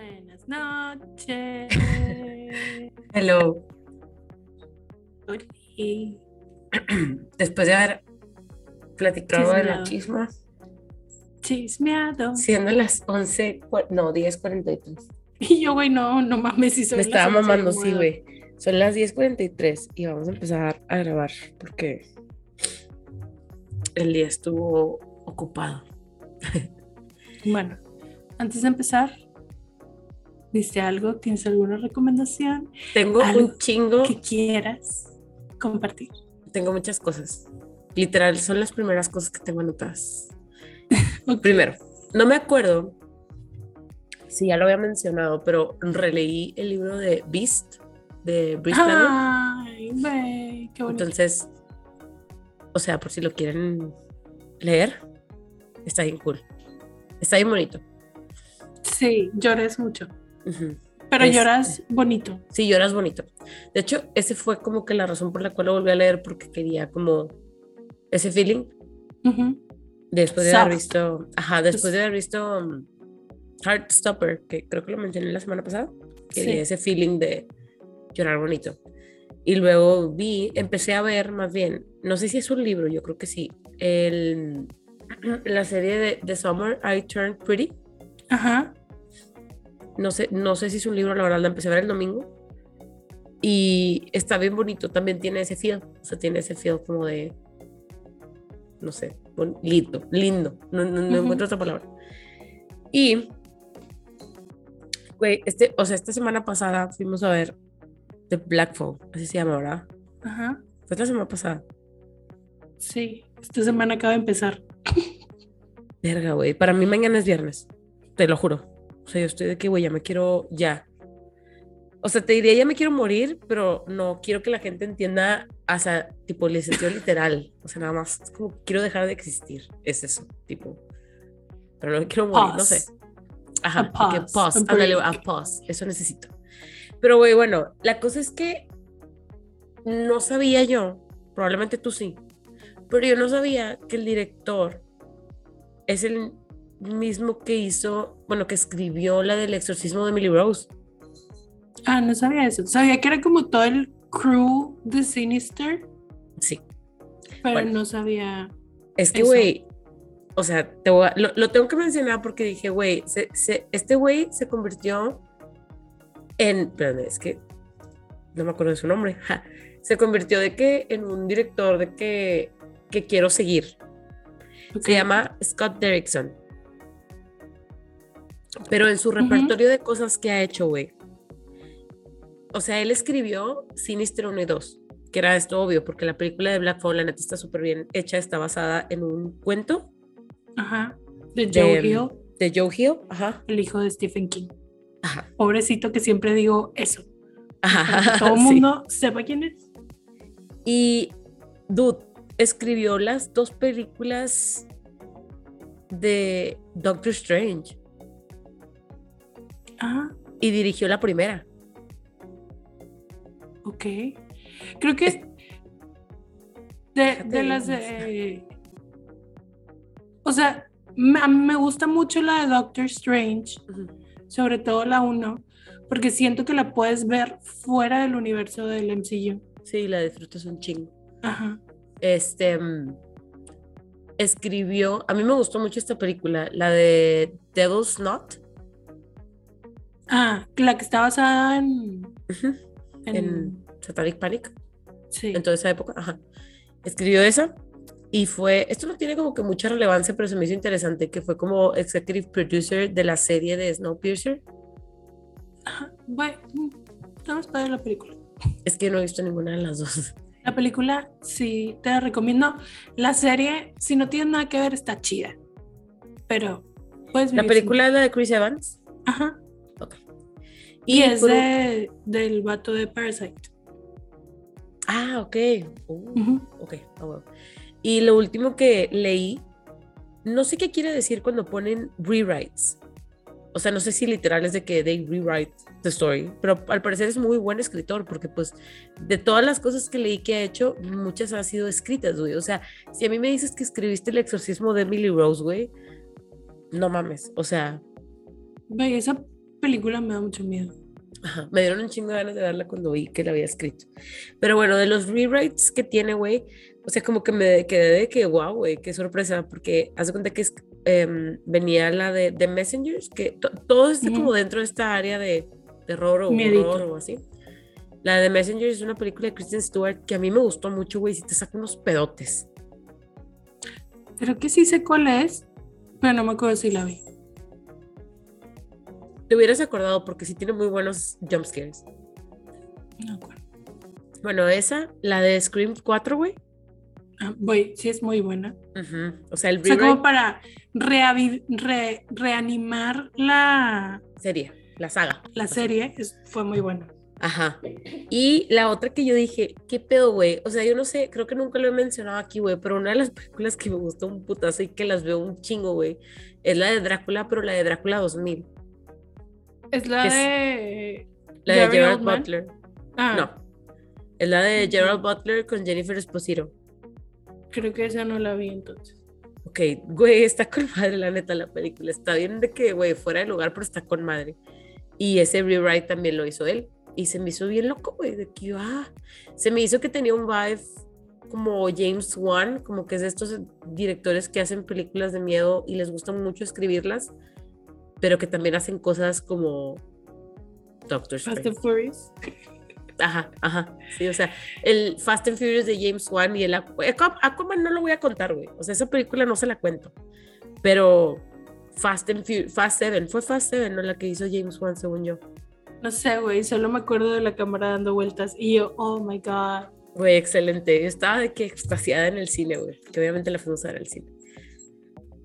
Buenas noches. Hello. Después de haber platicado de la chisma, Chismeado. siendo las 11, cua- no, 10.43. Y yo, güey, no, no mames, si son Me las estaba 11, mamando, sí, güey. Son las 10.43 y vamos a empezar a grabar porque el día estuvo ocupado. Bueno, antes de empezar, ¿viste algo? ¿Tienes alguna recomendación Tengo Algo un chingo, que quieras compartir? tengo muchas cosas. Literal, son las primeras cosas que tengo anotadas. Primero, no me acuerdo si ya lo había mencionado, pero releí el libro de Beast de Banner. Ay, qué bonito. Entonces, o sea, por si lo quieren leer, está bien cool. Está bien bonito. Sí, llores mucho. Pero Es- lloras bonito. Sí, lloras bonito. De hecho, ese fue como que la razón por la cual lo volví a leer, porque quería como ese feeling Ujú. después de haber Soft. visto, ajá, después de haber visto um, Heartstopper, que creo que lo mencioné la semana pasada, quería Sí. ese feeling de llorar bonito. Y luego vi, empecé a ver más bien, no sé si es un libro, yo creo que sí, el, la serie de The Summer I Turned Pretty. Ajá. No sé, no sé si es un libro, la verdad, la empecé a ver el domingo. Y está bien bonito, también tiene ese feel, o sea, tiene ese feel como de, no sé, lindo, lindo, no, no, no encuentro otra palabra. Y, güey, este, o sea, esta semana pasada fuimos a ver The Black Phone, así se llama, ¿verdad? Ajá. Fue la semana pasada. Sí, esta semana acaba de empezar. Verga, güey, para mí mañana es viernes, te lo juro. O sea, yo estoy de que, güey, ya me quiero, ya, O sea, te diría, ya me quiero morir, pero no quiero que la gente entienda, o sea, tipo, el sentido literal. O sea, nada más, es como, quiero dejar de existir. Es eso, tipo. Pero no quiero morir, no sé. Pause. Ajá, A pause, pause, ándale, a pause, eso necesito. Pero, güey, bueno, la cosa es que no sabía yo, probablemente tú sí, pero yo no sabía que el director es el mismo que hizo, bueno, que escribió la del exorcismo de Emily Rose. Ah, no sabía eso. Sabía que era como todo el crew de Sinister, Sí. pero Bueno. no sabía. Es que, güey, o sea, te voy a- lo, lo tengo que mencionar porque dije, güey, este güey se convirtió en, espérame, es que no me acuerdo de su nombre, ja, se convirtió de que en un director de que, que quiero seguir. Se llama Scott Derrickson. Pero en su repertorio de cosas que ha hecho, güey. O sea, él escribió Sinister 1 y 2, que era esto obvio, porque la película de Black Phone, la neta, está súper bien hecha, está basada en un cuento Ajá. De Joe de- Hill, de Joe Hill. Ajá, el hijo de Stephen King. ajá, Pobrecito que siempre digo eso. Que ajá. todo el sí. mundo sepa quién es. Y Dude escribió las dos películas de Doctor Strange Ah, y dirigió la primera. ok. Creo que Es- de, de las de. O sea, me- me gusta mucho la de Doctor Strange, sobre todo la 1, porque siento que la puedes ver fuera del universo del MCU. Sí, la disfrutas un chingo. Ajá. este mm, escribió, a mí me gustó mucho esta película, la de Devil's Knot, Ah, la que está basada en. en- en Satanic Panic, sí. en toda esa época, ajá. Escribió esa y fue, esto no tiene como que mucha relevancia, pero se me hizo interesante que fue como executive producer de la serie de Snowpiercer. Ajá. Bueno, estamos para la película. Es que no he visto ninguna de las dos. La película, sí, te la recomiendo. La serie, si no tiene nada que ver, está chida. Pero, pues. La película es la de Chris Evans. Ajá. Y, es un- de, del vato de Parasite. Ah, ok. Uh, Ujú. Ok, ah, bueno. Y lo último que leí, no sé qué quiere decir cuando ponen rewrites. O sea, no sé si literal es de que they rewrite the story, pero al parecer es muy buen escritor porque pues de todas las cosas que leí que ha hecho, muchas han sido escritas, güey. O sea, si a mí me dices que escribiste el exorcismo de Emily Rose, güey, no mames. O sea, Güey, esa película me da mucho miedo. Ajá, me dieron un chingo de ganas de verla cuando vi que la había escrito. Pero bueno, de los rewrites que tiene, güey, o sea, como que me quedé de que, wow, güey, qué sorpresa, porque hace cuenta que es, em, venía la de The Messengers, que todo está como dentro de esta área de terror o horror o así. La de Messengers es una película de Kristen Stewart que a mí me gustó mucho, güey, si te saca unos pedotes. Creo que sí sé cuál es, pero no me acuerdo si la vi. Te hubieras acordado porque sí tiene muy buenos jumpscares. No acuerdo. Bueno, esa, la de Scream 4, güey. Ah, sí es muy buena. O sea, el O sea, como para reanimar la serie, la saga. La serie fue muy buena. Ajá. Y la otra que yo dije, ¿qué pedo, güey? O sea, yo no sé, creo que nunca lo he mencionado aquí, güey, pero una de las películas que me gustó un putazo y que las veo un chingo, güey, es la de Drácula, pero la de Drácula 2000. Es la de. La de Gerald Butler. Ah. No. Es la de Gerald Butler con Jennifer Esposito. Creo que esa no la vi entonces. Ok, güey, está con madre la neta la película. Está bien de que, güey, fuera de lugar, pero está con madre. Y ese rewrite también lo hizo él. Y se me hizo bien loco, güey, de que, ah, se me hizo que tenía un vibe como James Wan, como que es de estos directores que hacen películas de miedo y les gusta mucho escribirlas, pero que también hacen cosas como Doctor Strange. Fast and Furious. Ajá, ajá. Sí, o sea, el Fast and Furious de James Wan y el Aquaman no lo voy a contar, güey. O sea, esa película no se la cuento. Pero Fast and Furious, Fast Seven, fue Fast Seven, ¿no? La que hizo James Wan, según yo. No sé, güey, solo me acuerdo de la cámara dando vueltas y yo, oh my god. Güey, excelente. Yo estaba de que extasiada en el cine, güey, que obviamente la fuimos a ver al cine.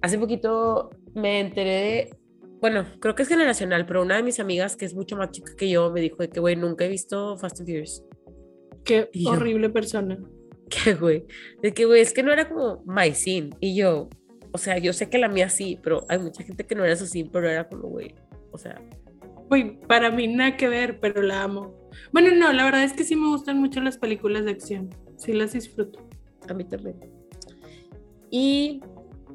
Hace poquito me enteré de bueno, creo que es generacional, pero una de mis amigas que es mucho más chica que yo me dijo de que, güey, nunca he visto Fast and Furious. Qué horrible persona. Qué, güey. De que, güey, es que no era como my scene. Y yo, o sea, yo sé que la mía sí, pero hay mucha gente que no era su scene, pero era como, güey, o sea. Güey, para mí nada que ver, pero la amo. Bueno, no, la verdad es que sí me gustan mucho las películas de acción. Sí las disfruto. A mí también. Y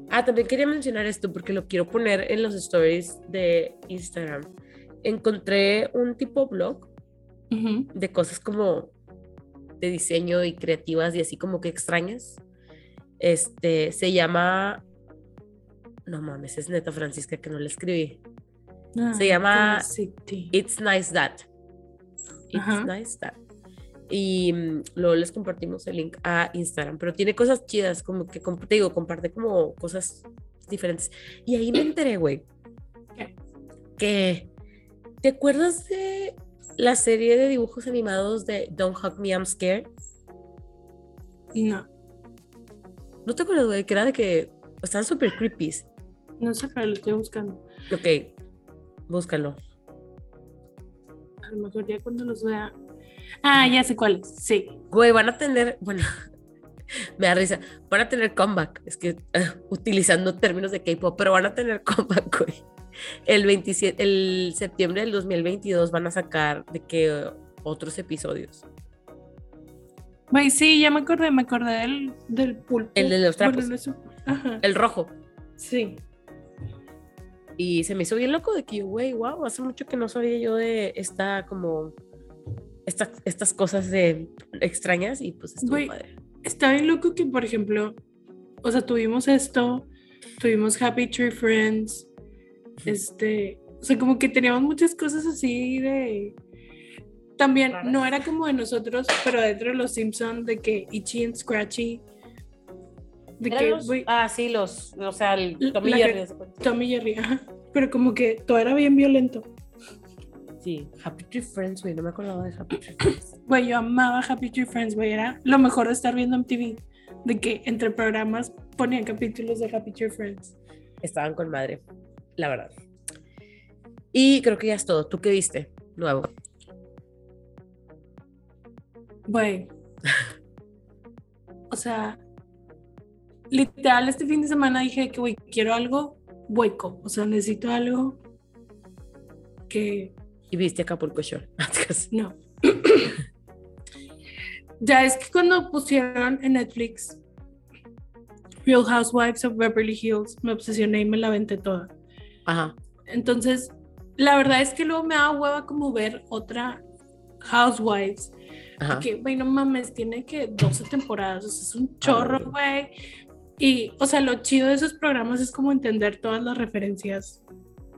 Ah, también quería mencionar esto porque lo quiero poner en los stories de Instagram. Encontré un tipo blog de cosas como de diseño y creativas y así como que extrañas. Este se llama. No mames, es neta Francisca que no le escribí. Ah, se llama It's Nice That. It's Nice That y mm, luego les compartimos el link a Instagram, pero tiene cosas chidas, como que, te digo, comparte como cosas diferentes. Y ahí me enteré, güey, que, ¿te acuerdas de la serie de dibujos animados de Don't Hug Me, I'm Scared? No. ¿No te acuerdas, güey? Que era de que están súper creepy. No sé, pero lo estoy buscando. Ok, búscalo. A lo mejor ya cuando los vea Ah, ya sé cuál sí. Güey, van a tener, bueno, me da risa, van a tener comeback, es que ah, utilizando términos de K-pop, pero van a tener comeback, güey. El 27, el septiembre del 2022 van a sacar de que otros episodios. Güey, sí, ya me acordé, me acordé del, del pulpo. El de los trapos. El rojo. Sí. Y se me hizo bien loco de que, güey, wow, hace mucho que no sabía yo de esta como estas cosas de extrañas y pues estuvo padre. Está bien loco que, por ejemplo, o sea, tuvimos esto, tuvimos Happy Tree Friends, este, o sea, como que teníamos muchas cosas así de... También no era como de nosotros, pero dentro de los Simpsons, de que Itchy and Scratchy. De que, ah, sí, los, o sea, el Tommy Jerry. Tommy Jerry, pero como que todo era bien violento. Sí, Happy Tree Friends, güey, no me acordaba de Happy Tree Friends. Güey, yo amaba Happy Tree Friends, güey, era lo mejor de estar viendo MTV, de que entre programas ponían capítulos de Happy Tree Friends. Estaban con madre, la verdad. Y creo que ya es todo. ¿Tú qué viste nuevo? Güey. o sea, literal, este fin de semana dije que, güey, quiero algo hueco. O sea, necesito algo que ¿Y viste Acapulco Shore? no. ya es que cuando pusieron en Netflix Real Housewives of Beverly Hills, me obsesioné y me la venté toda. Ajá. Entonces, la verdad es que luego me da hueva como ver otra Housewives. Ajá. Que, güey, no mames, tiene que 12 temporadas, o sea, es un chorro, güey. Y, o sea, lo chido de esos programas es como entender todas las referencias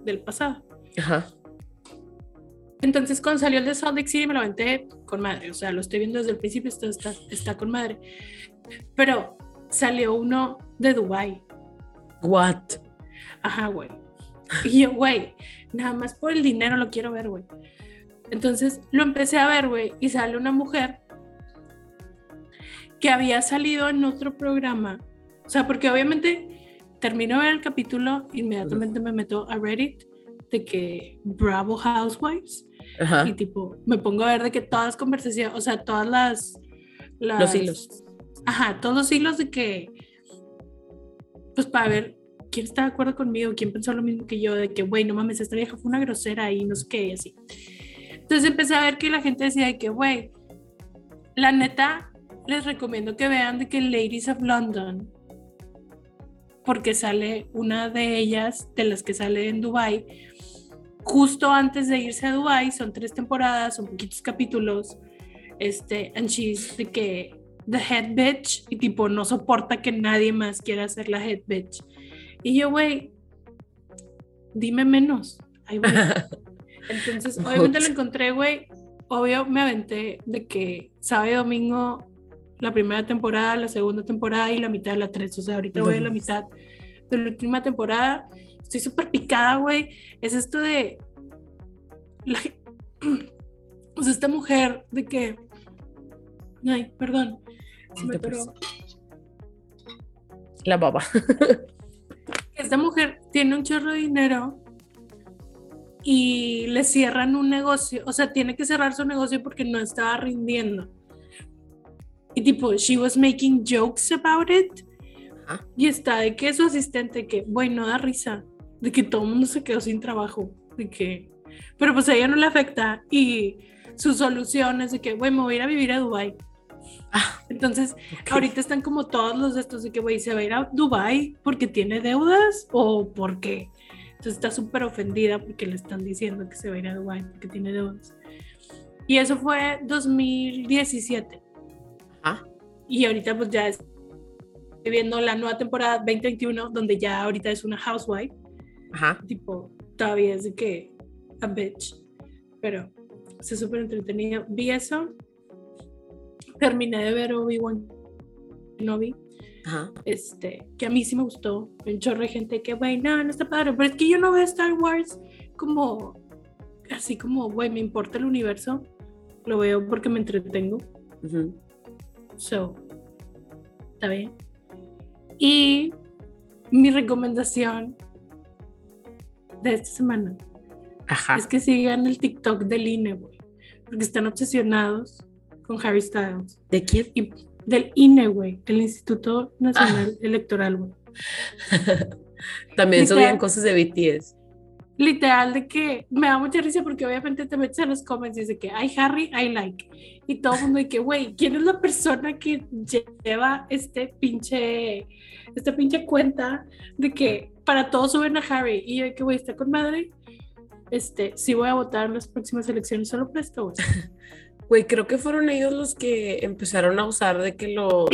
del pasado. Ajá. Entonces, cuando salió el de Salt Lake City, me lo aventé con madre. O sea, lo estoy viendo desde el principio, esto está, está con madre. Pero salió uno de Dubai. What? Ajá, güey. Y yo, güey, nada más por el dinero lo quiero ver, güey. Entonces lo empecé a ver, güey, y sale una mujer que había salido en otro programa. O sea, porque obviamente termino de ver el capítulo, inmediatamente me meto a Reddit de que Bravo Housewives Ajá. y tipo me pongo a ver de que todas las conversaciones, o sea, todas las, las- Los hilos. Ajá, todos los hilos de que pues para ver quién está de acuerdo conmigo, quién pensó lo mismo que yo, de que, güey, no mames, esta vieja fue una grosera y no sé qué, y así. Entonces empecé a ver que la gente decía de que, güey, la neta, les recomiendo que vean de que Ladies of London, porque sale una de ellas, de las que sale en Dubai, justo antes de irse a Dubai, son tres temporadas, son poquitos capítulos, este, and she's de que the head bitch y tipo no soporta que nadie más quiera ser la head bitch. Y yo, güey, dime menos. Entonces, obviamente lo encontré, güey. Obvio, me aventé de que sábado y domingo la primera temporada, la segunda temporada y la mitad de la tres. O sea, ahorita voy a la mitad de la última temporada. Estoy súper picada, güey. Es esto de. La... O sea, esta mujer de que. Ay, perdón. Se me te atoró. pasa? La baba. esta mujer tiene un chorro de dinero y le cierran un negocio, o sea, tiene que cerrar su negocio porque no estaba rindiendo. Y tipo, she was making jokes about it. Ajá. Y está de que su asistente, que, bueno, da risa, de que todo el mundo se quedó sin trabajo, de que, pero pues a ella no le afecta y su solución es de que, bueno, me voy a ir a vivir a Dubai. Ah, Entonces, ok. Ahorita están como todos los de estos de que, güey, se va a ir a Dubai porque tiene deudas o por qué. Entonces está súper ofendida porque le están diciendo que se va a ir a Dubai porque tiene deudas. Y eso fue 2017. Ajá. Y ahorita pues ya estoy viendo la nueva temporada 2021 donde ya ahorita es una housewife. Ajá. Tipo, todavía es de que a bitch. Pero se súper entretenido. Vi eso. Terminé de ver Obi-Wan Kenobi Ajá. este, que a mí sí me gustó. Un chorro de gente que, güey, no, no está padre. Pero es que yo no veo Star Wars como, así como, güey, me importa el universo. Lo veo porque me entretengo. Ujú. So, está bien. Y mi recomendación de esta semana Ajá. es que sigan el TikTok del INE, güey. Porque están obsesionados con Harry Styles. ¿De quién? Y del INE, güey, el Instituto Nacional Electoral, güey. También subían cosas de BTS. Literal de que me da mucha risa porque obviamente te metes a los comments y dice que hay Harry, I like. Y todo el mundo de que, güey, ¿quién es la persona que lleva este pinche, esta pinche cuenta de que para todos suben a Harry? Y yo que, güey, está con madre. Este, sí voy a votar en las próximas elecciones, solo por esto, güey. Güey, creo que fueron ellos los que empezaron a usar de que los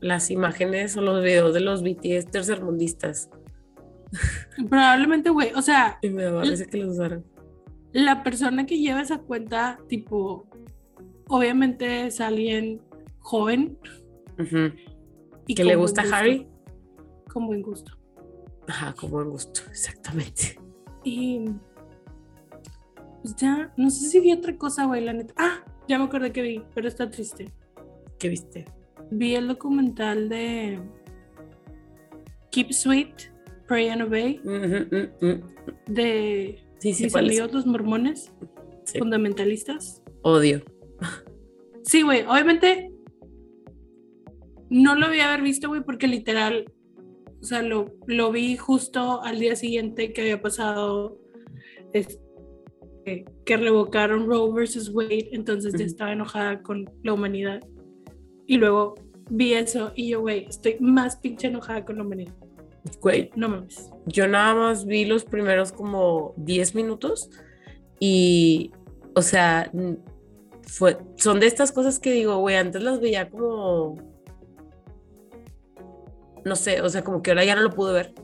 las imágenes o los videos de los BTS tercermundistas. Probablemente, güey, o sea, Y me risa que los usaran. la persona que lleva esa cuenta, tipo, obviamente es alguien joven y ¿Que le gusta gusto. Harry? Con buen gusto. Ajá, con buen gusto, exactamente. Y pues ya, no sé si vi otra cosa, güey, la neta. Ah, ya me acordé que vi, pero está triste. ¿Qué viste? Vi el documental de Keep Sweet, Pray and Obey, de Sí, sí, mis amigos los mormones, Sí. fundamentalistas. Odio. Sí, güey, obviamente no lo había haber visto, güey, porque literal, o sea, lo, lo vi justo al día siguiente que había pasado este, que revocaron Roe versus Wade, entonces ya estaba enojada con la humanidad. Y luego vi eso y yo, güey, estoy más pinche enojada con la humanidad. Güey, No mames. yo nada más vi los primeros como 10 minutos y, o sea, fue, son de estas cosas que digo, güey, antes las veía como, no sé, o sea, como que ahora ya no lo pude ver.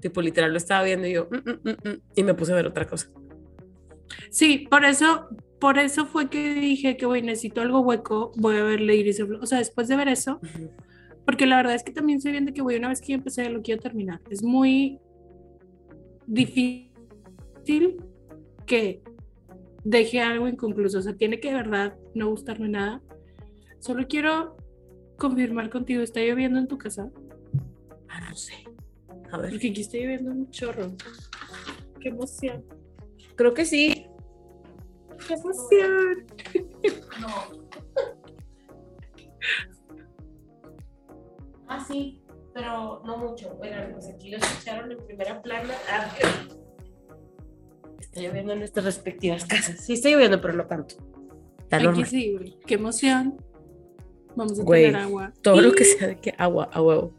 Tipo, literal, lo estaba viendo y yo, "Mm, mm, mm, mm", y me puse a ver otra cosa. Sí, por eso, por eso fue que dije que, güey, necesito algo hueco, voy a ver Lady of Love. O sea, después de ver eso, Ujú. Porque la verdad es que también sé bien de que, güey, una vez que yo empecé, lo quiero terminar. Es muy difícil que deje algo inconcluso. O sea, tiene que de verdad no gustarme nada. Solo quiero confirmar contigo, ¿está lloviendo en tu casa? Ah, no sé. A ver, Porque aquí está lloviendo un chorro. ¡Qué emoción! creo que sí. ¡Qué emoción! No. Ah, sí, pero no mucho. Bueno, pues aquí los echaron en primera plana. Ah. Está lloviendo en nuestras respectivas casas. Sí, está lloviendo, pero no tanto. Está Aquí normal. sí, güey. ¡Qué emoción! Vamos a Güey, tener agua. Todo lo que sea de que agua, a huevo.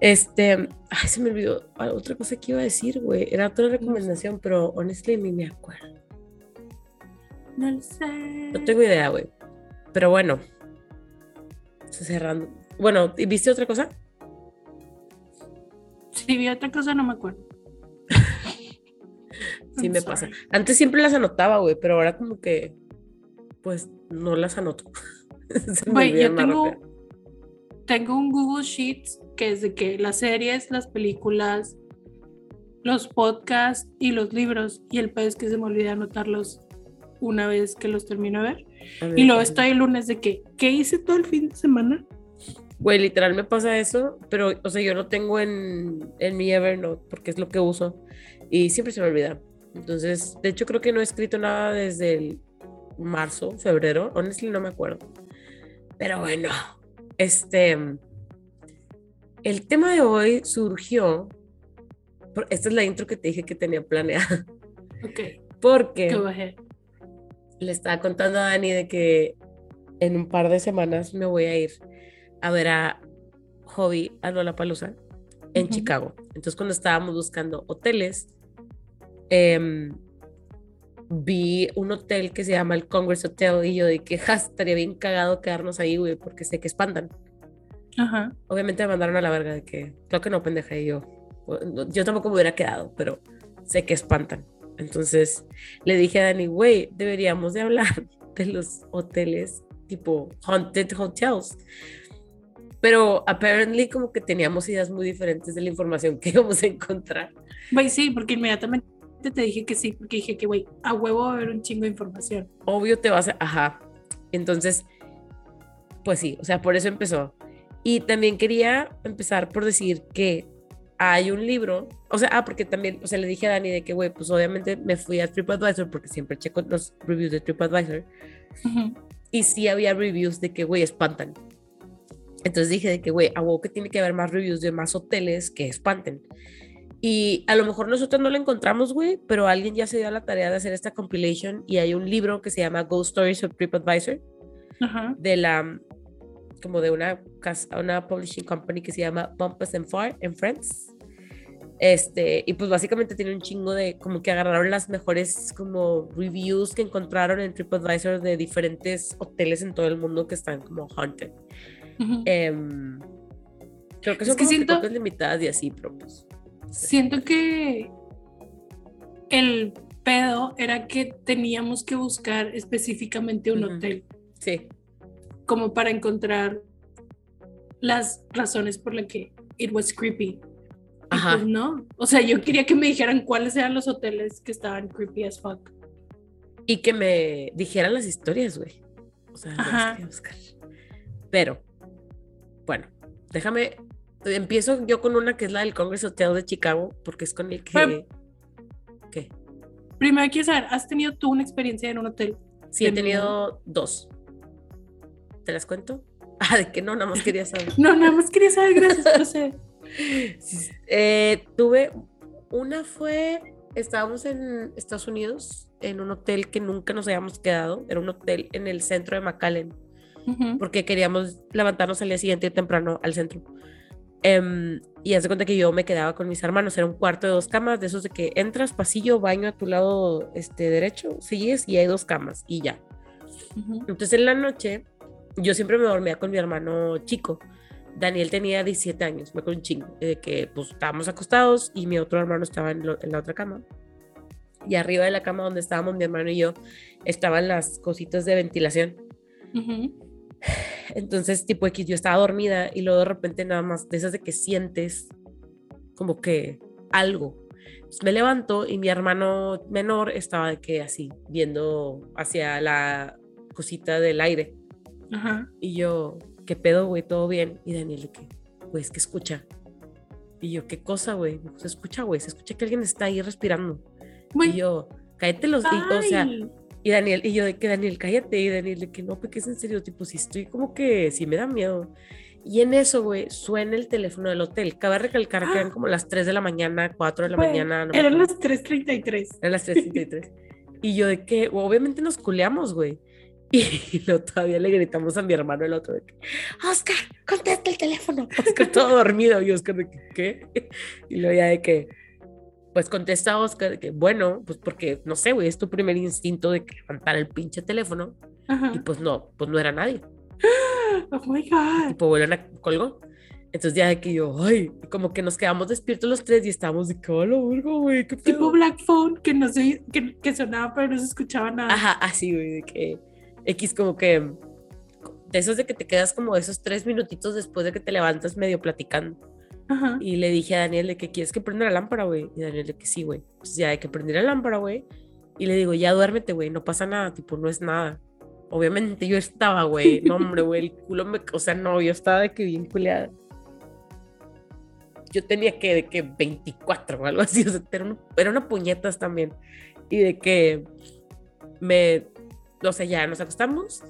Este, ay, se me olvidó ah, otra cosa que iba a decir, güey. Era otra recomendación, pero honestly ni me acuerdo. No lo sé. No tengo idea, güey. Pero bueno. Estoy cerrando. Bueno, ¿y ¿viste otra cosa? Si vi otra cosa, no me acuerdo. Sí I'm me pasa. Antes siempre las anotaba, güey, pero ahora como que, pues, no las anoto. Güey, yo tengo, rápido. tengo un Google Sheets que es de que las series, las películas, los podcasts y los libros. Y el es que se me olvida anotarlos una vez que los termino de ver. Mí Y luego estoy el lunes de que, ¿qué hice todo el fin de semana? Güey, literal me pasa eso, pero, o sea, yo lo tengo en, en mi Evernote porque es lo que uso y siempre se me olvida. Entonces, de hecho, creo que no he escrito nada desde el marzo, febrero, honestly no me acuerdo. Pero bueno, este, el tema de hoy surgió, esta es la intro que te dije que tenía planeada, Ok, porque go ahead. le estaba contando a Dani de que en un par de semanas me voy a ir a ver a Hobby a Lollapalooza en. Chicago. Entonces cuando estábamos buscando hoteles, em, vi un hotel que se llama el Congress Hotel y yo de que "Ja, estaría bien cagado quedarnos ahí, güey, porque sé que espantan. Ajá. Obviamente me mandaron a la verga de que, creo que no, pendeja, y yo, yo tampoco me hubiera quedado, pero sé que espantan. Entonces le dije a Dani, güey, deberíamos de hablar de los hoteles tipo haunted hotels. Pero apparently como que teníamos ideas muy diferentes de la información que íbamos a encontrar. Güey, sí, porque inmediatamente te dije que sí, porque dije que, güey, a huevo va a haber un chingo de información. Obvio te vas a... Ajá. Entonces, pues sí, o sea, por eso empezó. Y también quería empezar por decir que hay un libro, o sea, ah, porque también, o sea, le dije a Dani de que, güey, pues obviamente me fui a TripAdvisor porque siempre checo los reviews de TripAdvisor Ujú. y sí había reviews de que, güey, espantan. Entonces dije de que, güey, a huevo que tiene que haber más reviews de más hoteles que espanten. Y a lo mejor nosotros no lo encontramos, güey, pero alguien ya se dio a la tarea de hacer esta compilation y hay un libro que se llama Ghost Stories of TripAdvisor Ajá. de la como de una casa, una publishing company que se llama Bumpus and Far and Friends. Este, y pues básicamente tiene un chingo de como que agarraron las mejores como reviews que encontraron en TripAdvisor de diferentes hoteles en todo el mundo que están como haunted. Em, creo que Es son que como que siento- copias limitadas y así, pero pues. Siento que el pedo era que teníamos que buscar específicamente un hotel, Sí, como para encontrar las razones por las que it was creepy. Y Ajá. pues no. O sea, yo quería que me dijeran cuáles eran los hoteles que estaban creepy as fuck. y que me dijeran las historias, güey. O sea, las Ajá. quería buscar. Pero, bueno, déjame. Empiezo yo con una que es la del Congress Hotel de Chicago, porque es con el que. ¿Qué? Primero quiero saber, ¿has tenido tú una experiencia en un hotel? Sí, he tenido dos. ¿Te las cuento? Ah, de que no, nada más quería saber. No, nada más quería saber, gracias, no sé. Eh, tuve. Una fue. Estábamos en Estados Unidos, en un hotel que nunca nos habíamos quedado. Era un hotel en el centro de McAllen. Porque queríamos levantarnos al día siguiente temprano al centro. Em, y hace cuenta que yo me quedaba con mis hermanos, era un cuarto de dos camas, de esos de que entras, pasillo, baño a tu lado este, derecho, sigues y hay dos camas y ya. Entonces en la noche yo siempre me dormía con mi hermano chico. Daniel tenía 17 años, me acuerdo un chingo, de que pues estábamos acostados y mi otro hermano estaba en, la otra cama. Y arriba de la cama donde estábamos mi hermano y yo estaban las cositas de ventilación. Entonces, tipo X, yo estaba dormida y luego de repente nada más de esas de que sientes como que algo. me levanto y mi hermano menor estaba de que así, viendo hacia la cosita del aire. Y yo, ¿qué pedo, güey? ¿Todo bien? Y Daniel, ¿qué? Pues, ¿qué escucha? Y yo, ¿qué cosa, güey? Se escucha, güey, se escucha que alguien está ahí respirando. Y yo, cállate los... Y, o sea, y Daniel, y yo de que Daniel, cállate, y Daniel de que no, porque es en serio, tipo, si estoy como que, si me da miedo. Y en eso, güey, suena el teléfono del hotel. Cabe recalcar que eran como las 3 de la mañana, 4 de la mañana. No eran las 3.33. Eran las 3.33. y yo de que, obviamente nos culeamos, güey. Y lo, todavía le gritamos a mi hermano el otro de que, Oscar, contesta el teléfono. Oscar todo dormido y Oscar de que, ¿qué? Y luego ya de que, pues contesta Oscar que, bueno, pues porque, no sé, güey, es tu primer instinto de levantar el pinche teléfono. Y pues no, pues no era nadie. Oh my God. Y pues vuelven a colgó. Entonces ya de que yo, ay, como que nos quedamos despiertos los tres y estábamos de que, hola, güey, qué pedo? Tipo Black Phone, que no sé, que, que sonaba pero no se escuchaba nada. Ajá, así, güey, de que X como que de esos de que te quedas como esos tres minutitos después de que te levantas medio platicando. Y le dije a Daniel de que quieres que prenda la lámpara, güey. Y Daniel de que sí, güey. Pues ya hay que prender la lámpara, güey. Y le digo, ya duérmete, güey, no pasa nada, tipo, no es nada. Obviamente yo estaba, güey, no, hombre, güey, el culo me. O sea, no, yo estaba de que bien culeada. Yo tenía que, de que 24 o algo así, o sea, era, era una puñetas también. Y de que me. O sea, ya nos acostamos.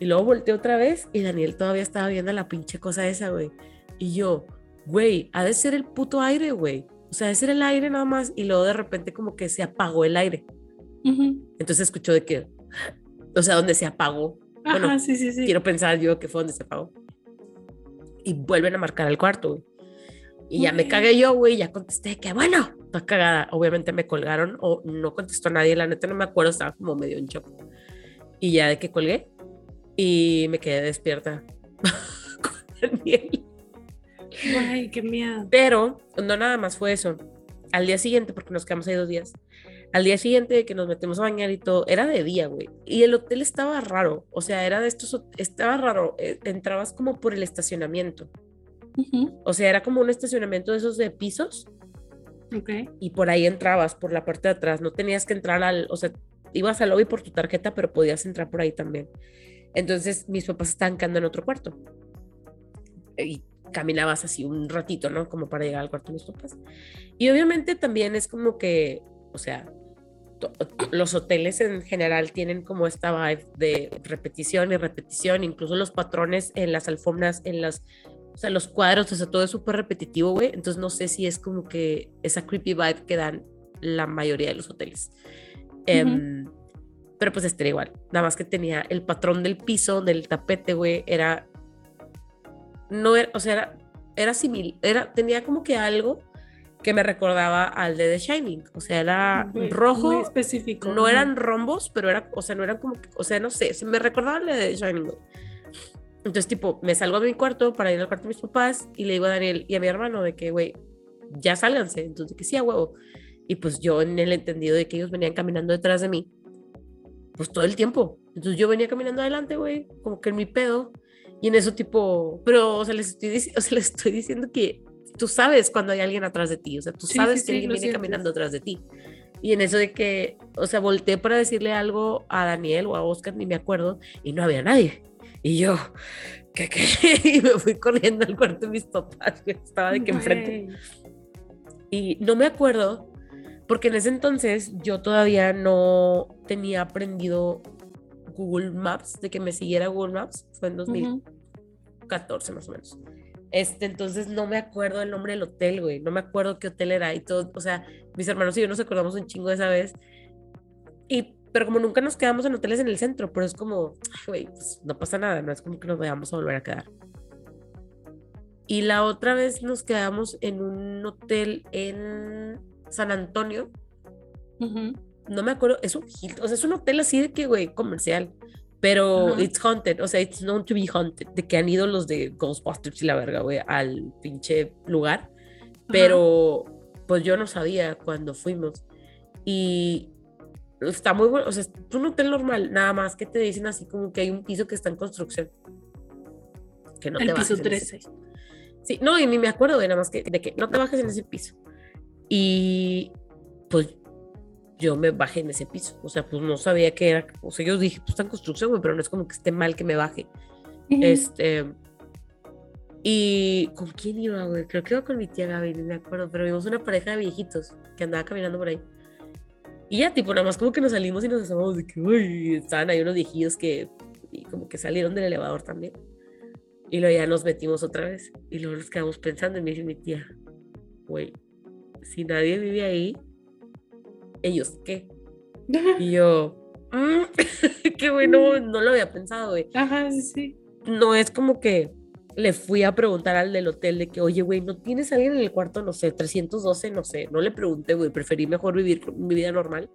Y luego volteé otra vez y Daniel todavía estaba viendo la pinche cosa esa, güey. Y yo, güey, ha de ser el puto aire, güey. O sea, ha de ser el aire nada más y luego de repente como que se apagó el aire. Entonces escuchó de que, o sea, donde se apagó. bueno, sí, sí, sí. Quiero pensar yo que fue donde se apagó. Y vuelven a marcar el cuarto, güey. Y ya me cagué yo, güey, ya contesté que bueno, está cagada. Obviamente me colgaron o no contestó nadie, la neta no me acuerdo, estaba como medio en shock. Y ya de que colgué y me quedé despierta con Daniel. Ay, qué miedo. Pero no nada más fue eso. Al día siguiente, porque nos quedamos ahí dos días, al día siguiente que nos metemos a bañar y todo, era de día, güey. Y el hotel estaba raro, o sea, era de estos, estaba raro, eh, entrabas como por el estacionamiento. O sea, era como un estacionamiento de esos de pisos. Ok. Y por ahí entrabas, por la parte de atrás. No tenías que entrar al, o sea, ibas al lobby por tu tarjeta, pero podías entrar por ahí también. Entonces mis papás estaban quedando en otro cuarto. Y caminabas así un ratito, ¿no? Como para llegar al cuarto de mis papás. Y obviamente también es como que, o sea, los hoteles en general tienen como esta vibe de repetición y repetición, incluso los patrones en las alfombras, en las, o sea, los cuadros, o sea, todo es súper repetitivo, güey. Entonces no sé si es como que esa creepy vibe que dan la mayoría de los hoteles. Em, pero pues este era igual, nada más que tenía el patrón del piso, del tapete, güey, era no era, o sea, era, era similar, era, tenía como que algo que me recordaba al de The Shining, o sea, era rojo, muy específico. No, eran rombos, pero era, o sea, no eran como, o sea, no sé, me recordaba al de The Shining. Entonces, tipo, me salgo a mi cuarto para ir al cuarto de mis papás y le digo a Daniel y a mi hermano de que, güey, ya sálganse. Entonces, que sí, a huevo. Y pues yo en el entendido de que ellos venían caminando detrás de mí, pues todo el tiempo. Entonces yo venía caminando adelante, güey, como que en mi pedo. Y en eso tipo, pero o sea, les estoy, o sea, les estoy diciendo que tú sabes cuando hay alguien atrás de ti, o sea, tú sabes que alguien viene caminando atrás de ti. Y en eso de que, o sea, volteé para decirle algo a Daniel o a Oscar, ni me acuerdo, y no había nadie. Y yo, ¿qué, qué? Y me fui corriendo al cuarto de mis papás, estaba de que enfrente. Y no me acuerdo, porque en ese entonces yo todavía no tenía aprendido Google Maps, de que me siguiera Google Maps, fue en 2014 más o menos. Este, entonces no me acuerdo el nombre del hotel, güey, no me acuerdo qué hotel era y todo, o sea, mis hermanos y yo nos acordamos un chingo de esa vez. Y, pero como nunca nos quedamos en hoteles en el centro, pero es como, güey, pues no pasa nada, no es como que nos vayamos a volver a quedar. Y la otra vez nos quedamos en un hotel en San Antonio. Ujú. No me acuerdo, es un Hilton, o sea, es un hotel así de que, güey, comercial. Pero Ajá. it's haunted, o sea, it's known to be haunted, de que han ido los de Ghostbusters y la verga, güey, al pinche lugar. Pero pues yo no sabía cuando fuimos. Y está muy bueno, o sea, es un hotel normal, nada más que te dicen así como que hay un piso que está en construcción. Que no El te piso bajes en ese 13. piso. Sí, no, y ni me acuerdo de nada más que de que no te bajes en ese piso. Y pues yo me bajé en ese piso, o sea, pues no sabía que era, o sea, yo dije, pues está en construcción, güey, pero no es como que esté mal que me baje. Ujú. Este. ¿Y con quién iba, güey? Creo que iba con mi tía Gaby, ni me acuerdo, pero vimos una pareja de viejitos que andaba caminando por ahí. Y ya, tipo, nada más como que nos salimos y nos asomamos de que, uy, estaban ahí unos viejillos que, y como que salieron del elevador también. Y luego ya nos metimos otra vez. Y luego nos quedamos pensando y me dice mi tía, güey, si nadie vive ahí, ¿ellos qué? Y yo, "Mm, qué bueno, no lo había pensado, güey Ajá, sí, sí. no es como que le fui a preguntar al del hotel de que, oye, güey, ¿no tienes a alguien en el cuarto? No sé, 312, no sé. No le pregunté, güey, preferí mejor vivir mi vida normal.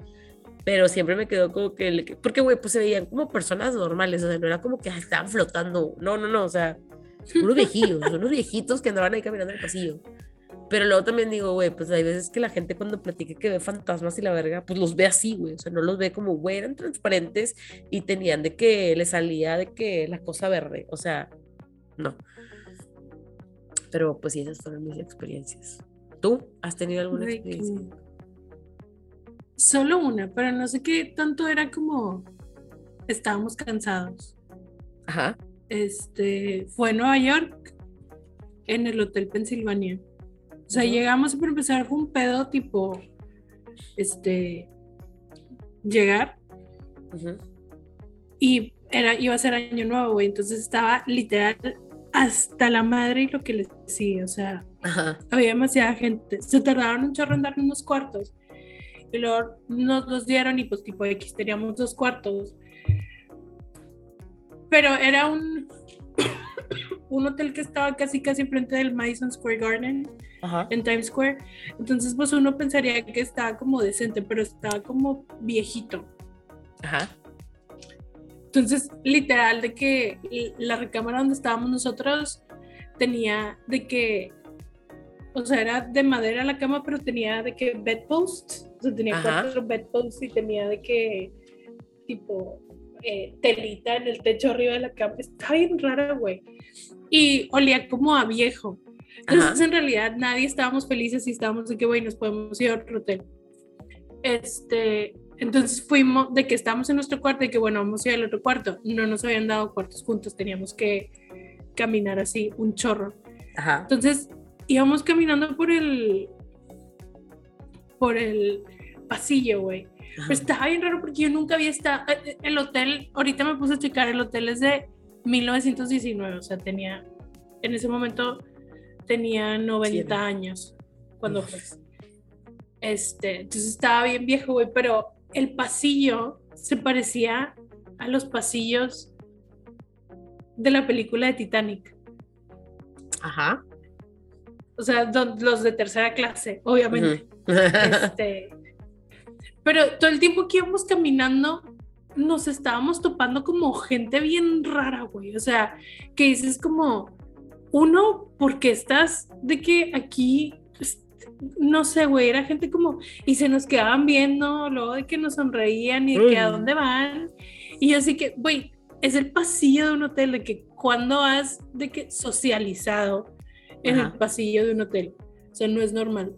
Pero siempre me quedó como que, le- porque, güey, pues se veían como personas normales, o sea, no era como que "Ah, estaban flotando. No, no, no, o sea, unos viejillos, unos viejitos que andaban ahí caminando en el pasillo. Pero luego también digo, güey, pues hay veces que la gente cuando platica que ve fantasmas y la verga, pues los ve así, güey, o sea, no los ve como, güey, eran transparentes y tenían de que le salía de que la cosa verde, o sea, no. Pero pues sí, esas fueron mis experiencias. ¿Tú has tenido alguna experiencia? que- Solo una, pero no sé qué tanto era como estábamos cansados. Ajá. Este fue en Nueva York, en el Hotel Pensilvania. O sea, Ujú. llegamos y para empezar fue un pedo tipo, este, llegar ujú, y era, iba a ser año nuevo, güey. Entonces estaba literal hasta la madre y lo que les decía. O sea, Ajá. había demasiada gente. Se tardaron un chorro en darnos unos cuartos. Y luego nos los dieron y pues tipo X teníamos dos cuartos. Pero era un, un hotel que estaba casi casi enfrente del Madison Square Garden Ajá. en Times Square. Entonces pues uno pensaría que estaba como decente, pero estaba como viejito. Ajá. Entonces, literal, de que la recámara donde estábamos nosotros tenía de que, o sea, era de madera la cama, pero tenía de que bedposts, o sea, tenía Ajá. cuatro bedposts y tenía de que, tipo, eh, telita en el techo arriba de la cama. Estaba bien rara, güey. Y olía como a viejo. Entonces, Ajá. en realidad, nadie estábamos felices y estábamos de que, güey, nos podemos ir a otro hotel. Este, entonces fuimos de que estábamos en nuestro cuarto y que, bueno, vamos a ir al otro cuarto. No nos habían dado cuartos juntos, teníamos que caminar así, un chorro. Ajá. Entonces íbamos caminando por el, por el pasillo, güey. Pero estaba bien raro porque yo nunca había estado. eh, El hotel, ahorita me puse a checar, el hotel es de 1919, o sea, tenía, en ese momento tenía 90 Siete. años cuando Uf. fue. Este, entonces estaba bien viejo, güey, pero el pasillo se parecía a los pasillos de la película de Titanic. Ajá. O sea, don- los de tercera clase, obviamente. Este, pero todo el tiempo que íbamos caminando, nos estábamos topando como gente bien rara, güey. O sea, que dices como, uno, porque estás de que aquí, pues, no sé, güey, era gente como, y se nos quedaban viendo, luego de que nos sonreían y de que a dónde van. Y yo así que, güey, es el pasillo de un hotel, de que cuando has de que socializado en el pasillo de un hotel. O sea, no es normal.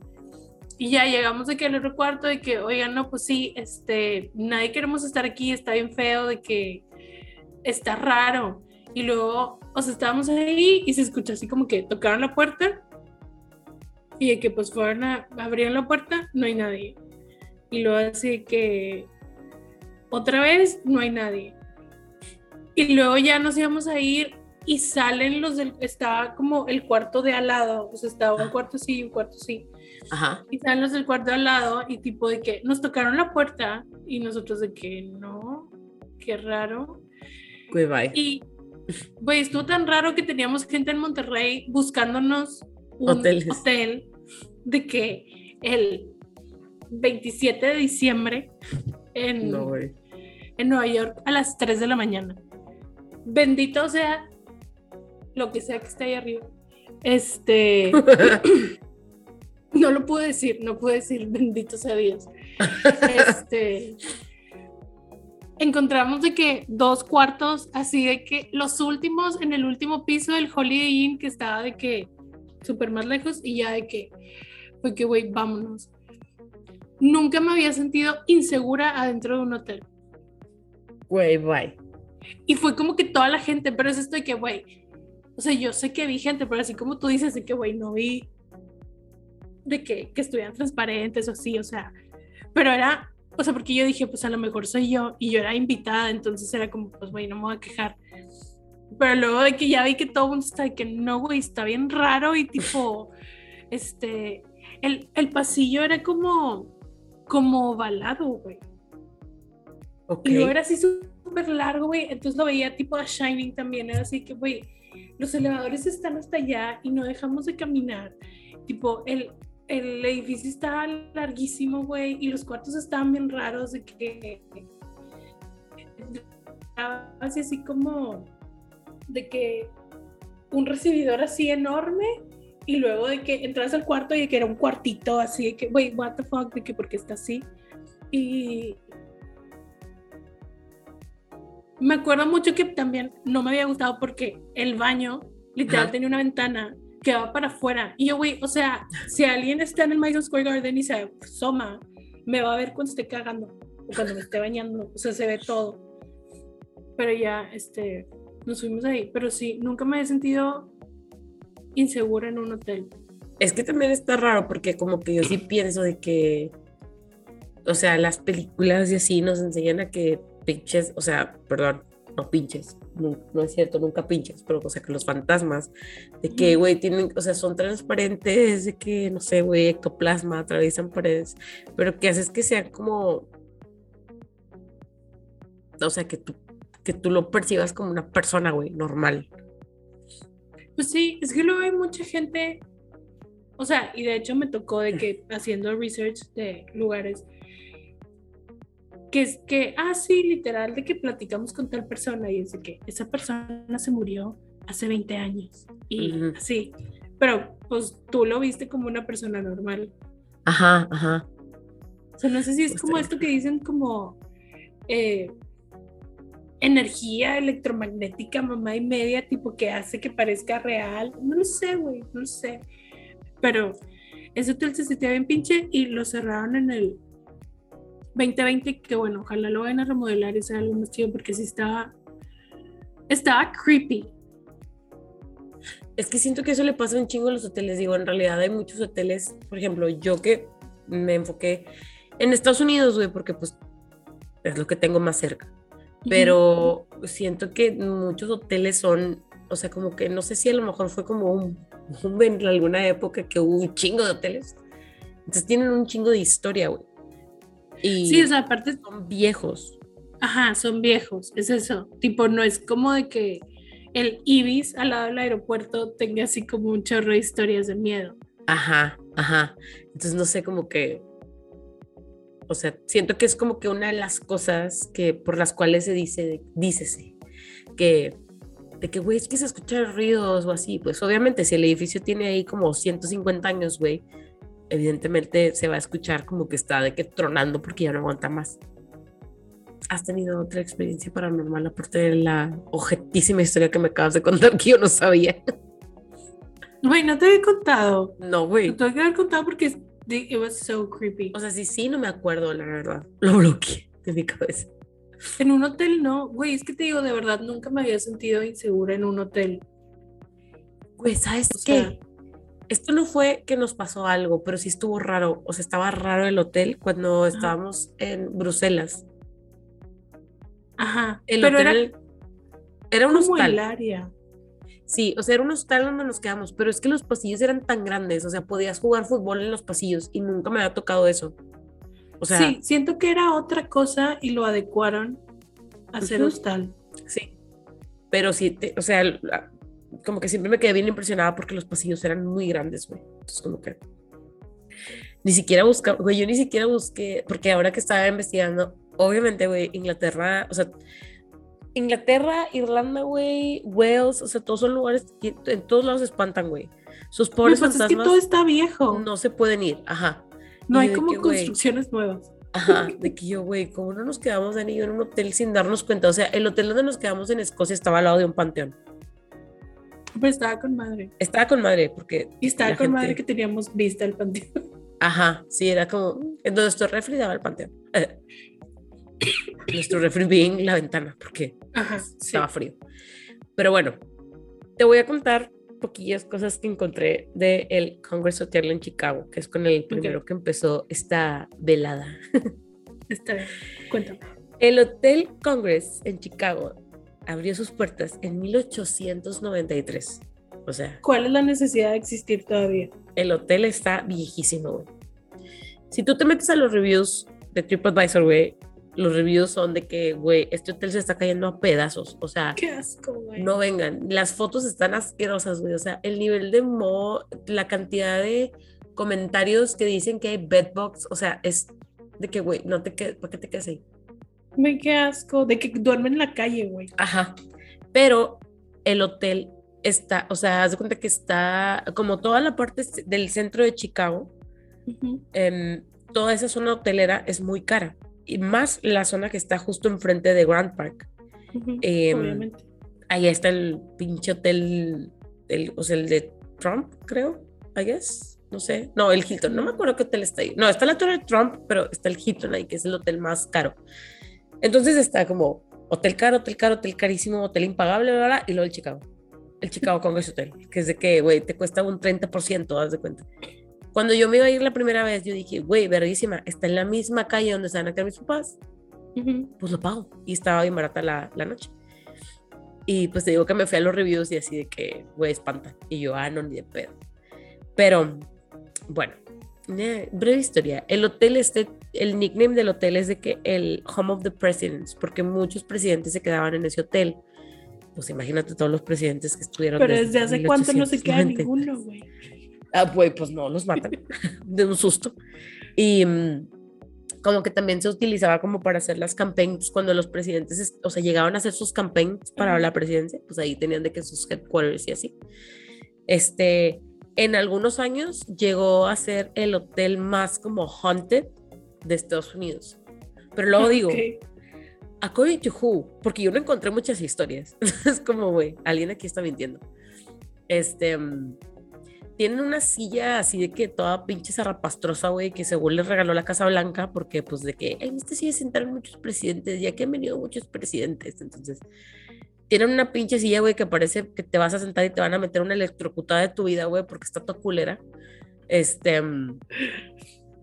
Y ya llegamos de que al otro cuarto, de que, oigan, no, pues sí, este, nadie queremos estar aquí, está bien feo, de que está raro. Y luego, o sea, estábamos ahí y se escucha así como que tocaron la puerta y de que pues fueron a abrir la puerta, no hay nadie. Y luego así que otra vez no hay nadie. Y luego ya nos íbamos a ir y salen los del, estaba como el cuarto de al lado, o sea, estaba un cuarto sí y un cuarto sí. Ajá. Y salen los del cuarto de al lado y tipo de que nos tocaron la puerta y nosotros de que no, qué raro. Goodbye. Y Güey, estuvo tan raro que teníamos gente en Monterrey buscándonos un Hoteles. hotel de que el 27 de diciembre en, No, en Nueva York a las 3 de la mañana. Bendito sea lo que sea que esté ahí arriba. Este, no lo pude decir, no pude decir bendito sea Dios. Este, encontramos de que dos cuartos, así de que los últimos en el último piso del Holiday Inn que estaba de que súper más lejos y ya de que fue que, güey, vámonos. Nunca me había sentido insegura adentro de un hotel. Güey, bye. Y fue como que toda la gente, pero es esto de que, güey, o sea, yo sé que vi gente, pero así como tú dices, de que, güey, no vi de que, que estuvieran transparentes o así, o sea, pero era, o sea, porque yo dije, pues a lo mejor soy yo y yo era invitada, entonces era como, pues, güey, no me voy a quejar. Pero luego de que ya vi que todo el mundo está de que no, güey, está bien raro y tipo, este, el, el pasillo era como, como ovalado, güey. Ok. Y luego era así súper largo, güey. Entonces lo veía tipo a Shining también. Era así que, güey, los elevadores están hasta allá y no dejamos de caminar. Tipo, el, el edificio estaba larguísimo, güey, y los cuartos estaban bien raros de que así así como de que un recibidor así enorme y luego de que entras al cuarto y de que era un cuartito así de que, güey, what the fuck, de que porque está así. Y me acuerdo mucho que también no me había gustado porque el baño literal Ajá. tenía una ventana que va para afuera. Y yo, güey, o sea, si alguien está en el Madison Square Garden y se asoma, me va a ver cuando esté cagando o cuando me esté bañando. O sea, se ve todo. Pero ya, este, nos fuimos ahí. Pero sí, nunca me he sentido insegura en un hotel. Es que también está raro porque como que yo sí pienso de que, o sea, las películas y así nos enseñan a que pinches, o sea, perdón, no pinches, no, no es cierto, nunca pinches, pero o sea, que los fantasmas, de que, güey, tienen, o sea, son transparentes, de que, no sé, güey, ectoplasma, atraviesan paredes, pero que haces que sean como, o sea, que tú, que tú lo percibas como una persona, güey, normal. Pues sí, es que luego hay mucha gente, o sea, y de hecho me tocó de que haciendo research de lugares, que es que, ah, sí, literal, de que platicamos con tal persona y es de que esa persona se murió hace 20 años y Ujú. así, pero pues tú lo viste como una persona normal. Ajá, ajá. O sea, no sé si es Pues como esto que dicen como eh, energía electromagnética, mamá y media, tipo que hace que parezca real. No lo sé, güey, no lo sé. Pero ese hotel se sentía bien pinche y lo cerraron en el 2020, que bueno, ojalá lo vayan a remodelar y sea algo más chido porque sí estaba, estaba creepy. Es que siento que eso le pasa un chingo a los hoteles. Digo, en realidad hay muchos hoteles, por ejemplo, yo que me enfoqué en Estados Unidos, güey, porque pues es lo que tengo más cerca. Pero siento que muchos hoteles son, o sea, como que no sé si a lo mejor fue como un en alguna época que hubo un chingo de hoteles. Entonces tienen un chingo de historia, güey. Y Sí, o sea, aparte son viejos. Ajá, son viejos, es eso. Tipo, no es como de que el Ibis al lado del aeropuerto tenga así como un chorro de historias de miedo. Ajá, ajá. Entonces no sé, como que, o sea, siento que es como que una de las cosas que por las cuales se dice, dícese, que de que, güey, es que se escuchan ruidos o así. Pues obviamente si el edificio tiene ahí como 150 años, güey, evidentemente se va a escuchar como que está de que tronando porque ya no aguanta más. ¿Has tenido otra experiencia paranormal aparte de la objetísima historia que me acabas de contar que yo no sabía? Güey, no te había contado. No, güey. No te había contado porque it was so creepy. O sea, sí, sí, no me acuerdo, la verdad. Lo bloqueé de mi cabeza. En un hotel no, güey, es que te digo, de verdad, nunca me había sentido insegura en un hotel. Güey, ¿sabes O qué? Esto no fue que nos pasó algo, pero sí estuvo raro. O sea, estaba raro el hotel cuando estábamos en Bruselas. Ajá, El pero era hotel era un como hostal. el área. Sí, o sea, era un hostal donde nos quedamos, pero es que los pasillos eran tan grandes, o sea, podías jugar fútbol en los pasillos y nunca me había tocado eso. O sea, sí, siento que era otra cosa y lo adecuaron a ser Ujú. hostal. sí. pero sí, te- o sea, como que siempre me quedé bien impresionada porque los pasillos eran muy grandes, güey. Entonces, como que ni siquiera busca, güey, yo ni siquiera busqué, porque ahora que estaba investigando, obviamente, güey, Inglaterra, o sea, Inglaterra, Irlanda, güey, Wales, o sea, todos son lugares que en todos lados se espantan, güey. Sus pobres pues es que fantasmas todo está viejo. No, no se pueden ir, ajá. Y hay como que, construcciones nuevas. Ajá, de que yo, güey, ¿cómo no nos quedamos Dani yo en un hotel sin darnos cuenta? O sea, el hotel donde nos quedamos en Escocia estaba al lado de un panteón. Pero estaba con madre. Estaba con madre, porque. Y estaba con gente- madre que teníamos vista al panteón. Ajá, sí, era como. Nuestro refri daba al panteón. nuestro refri bien la ventana, porque Ajá, sí. estaba frío. Pero bueno, te voy a contar poquillas cosas que encontré del el Congress Hotel en Chicago, que es con el primero que empezó esta velada. Está bien. Cuéntame. El Hotel Congress en Chicago abrió sus puertas en 1893. O sea, ¿Cuál es la necesidad de existir todavía? el hotel está viejísimo, güey. Si tú te metes a los reviews de TripAdvisor, güey, los reviews son de que, güey, este hotel se está cayendo a pedazos. O sea, Qué asco, güey. no vengan. Las fotos están asquerosas, güey. O sea, el nivel de mo, la cantidad de comentarios que dicen que hay bedbugs, o sea, es de que, güey, no te quedes, ¿para qué te quedas ahí? Güey, qué asco. De que duermen en la calle, güey. Ajá. Pero el hotel está, o sea, haz de cuenta que está como toda la parte del centro de Chicago, em, toda esa zona hotelera es muy cara. Y más la zona que está justo enfrente de Grand Park. Ujú, Em, Obviamente. Ahí está el pinche hotel, el, o sea, el de Trump, creo, I guess. No sé. No, el Hilton. No me acuerdo qué hotel está ahí. No, está la torre de Trump, pero está el Hilton ahí, que es el hotel más caro. Entonces está como hotel caro, hotel caro, hotel carísimo, hotel impagable, bla, bla, y luego el Chicago. El Chicago Congress Hotel, que es de que, güey, te cuesta un 30%, haz de cuenta. Cuando yo me iba a ir la primera vez, yo dije, güey, verguísima, está en la misma calle donde están acá mis papás, Ujú. pues lo pago. Y estaba bien barata la, la noche. Y pues te digo que me fui a los reviews y así de que, güey, espanta. Y yo, ah, no, ni de pedo. Pero, bueno, breve historia. El hotel este, el nickname del hotel es de que el Home of the Presidents, porque muchos presidentes se quedaban en ese hotel. Pues imagínate todos los presidentes que estuvieron. Pero desde hace cuánto no se queda 1890. ninguno, güey. Ah, güey, pues no, los matan de un susto. Y mm, como que también se utilizaba como para hacer las campaigns cuando los presidentes, es- o sea, llegaban a hacer sus campaigns para la presidencia, pues ahí tenían de que sus headquarters y así. Este, en algunos años llegó a ser el hotel más como haunted de Estados Unidos. Pero luego digo, Ok. according to who, porque yo no encontré muchas historias. es como, güey, alguien aquí está mintiendo. Este, mm, tienen una silla así de que toda pinche zarrapastrosa, güey, que según les regaló la Casa Blanca, porque pues de que en este silla se sentaron muchos presidentes, ya que han venido muchos presidentes. Entonces, tienen una pinche silla, güey, que parece que te vas a sentar y te van a meter una electrocutada de tu vida, güey, porque está toda culera. Este, mm,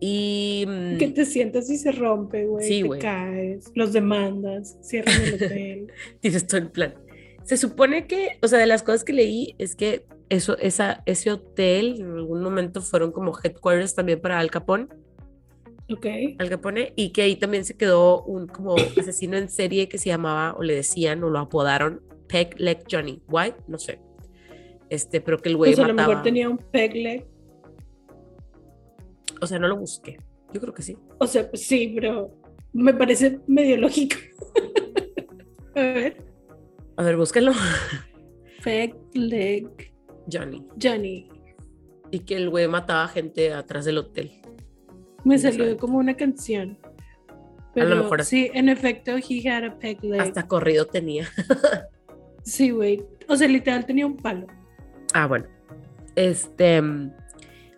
y... mm, Que te sientas y se rompe, güey. Sí, te güey. caes, los demandas, cierran el hotel. tienes todo el plan. Se supone que, o sea, de las cosas que leí es que eso, esa, ese hotel en algún momento fueron como headquarters también para Al Capone, ok. Al Capone, y que ahí también se quedó un como asesino en serie que se llamaba, o le decían, o lo apodaron Peg Leg Johnny. Why? No sé. Este, pero que el güey Pues a lo mataba. mejor tenía un peg leg. O sea, no lo busqué. Yo creo que sí. O sea, pues sí, pero me parece medio lógico. a ver. A ver, búsquenlo. Peg leg Johnny. Johnny. Y que el güey mataba gente atrás del hotel. Me salió como una canción. Pero mejor- sí, en efecto, he had a peg leg. Hasta corrido tenía. Sí, güey. O sea, literal tenía un palo. Ah, bueno. Este.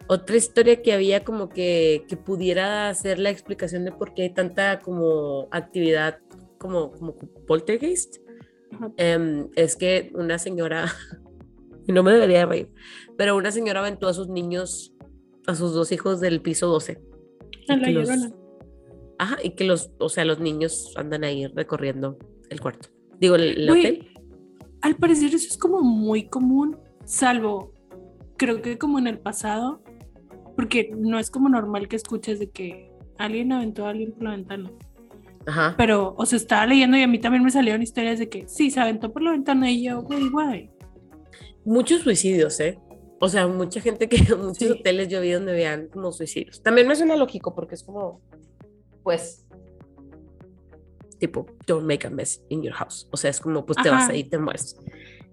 Otra historia que había como que, que pudiera hacer la explicación de por qué hay tanta como actividad como, como poltergeist em, es que una señora, no me debería reír, pero una señora aventó a sus niños, a sus dos hijos del piso 12. A y la que los- llorona. Ajá, y que los, o sea, los niños andan ahí recorriendo el cuarto. Digo, el, el Güey, hotel. Al parecer eso es como muy común, salvo creo que como en el pasado, porque no es como normal que escuches de que alguien aventó a alguien por la ventana. Ajá. Pero, o sea, estaba leyendo y a mí también me salieron historias de que sí, se aventó por la ventana y yo, güey, guay. Muchos suicidios, ¿eh? O sea, mucha gente que, muchos Sí. hoteles yo vi donde vean como suicidios. También me suena lógico porque es como, pues, tipo, don't make a mess in your house. O sea, es como, pues te vas Ajá. ahí y te mueres.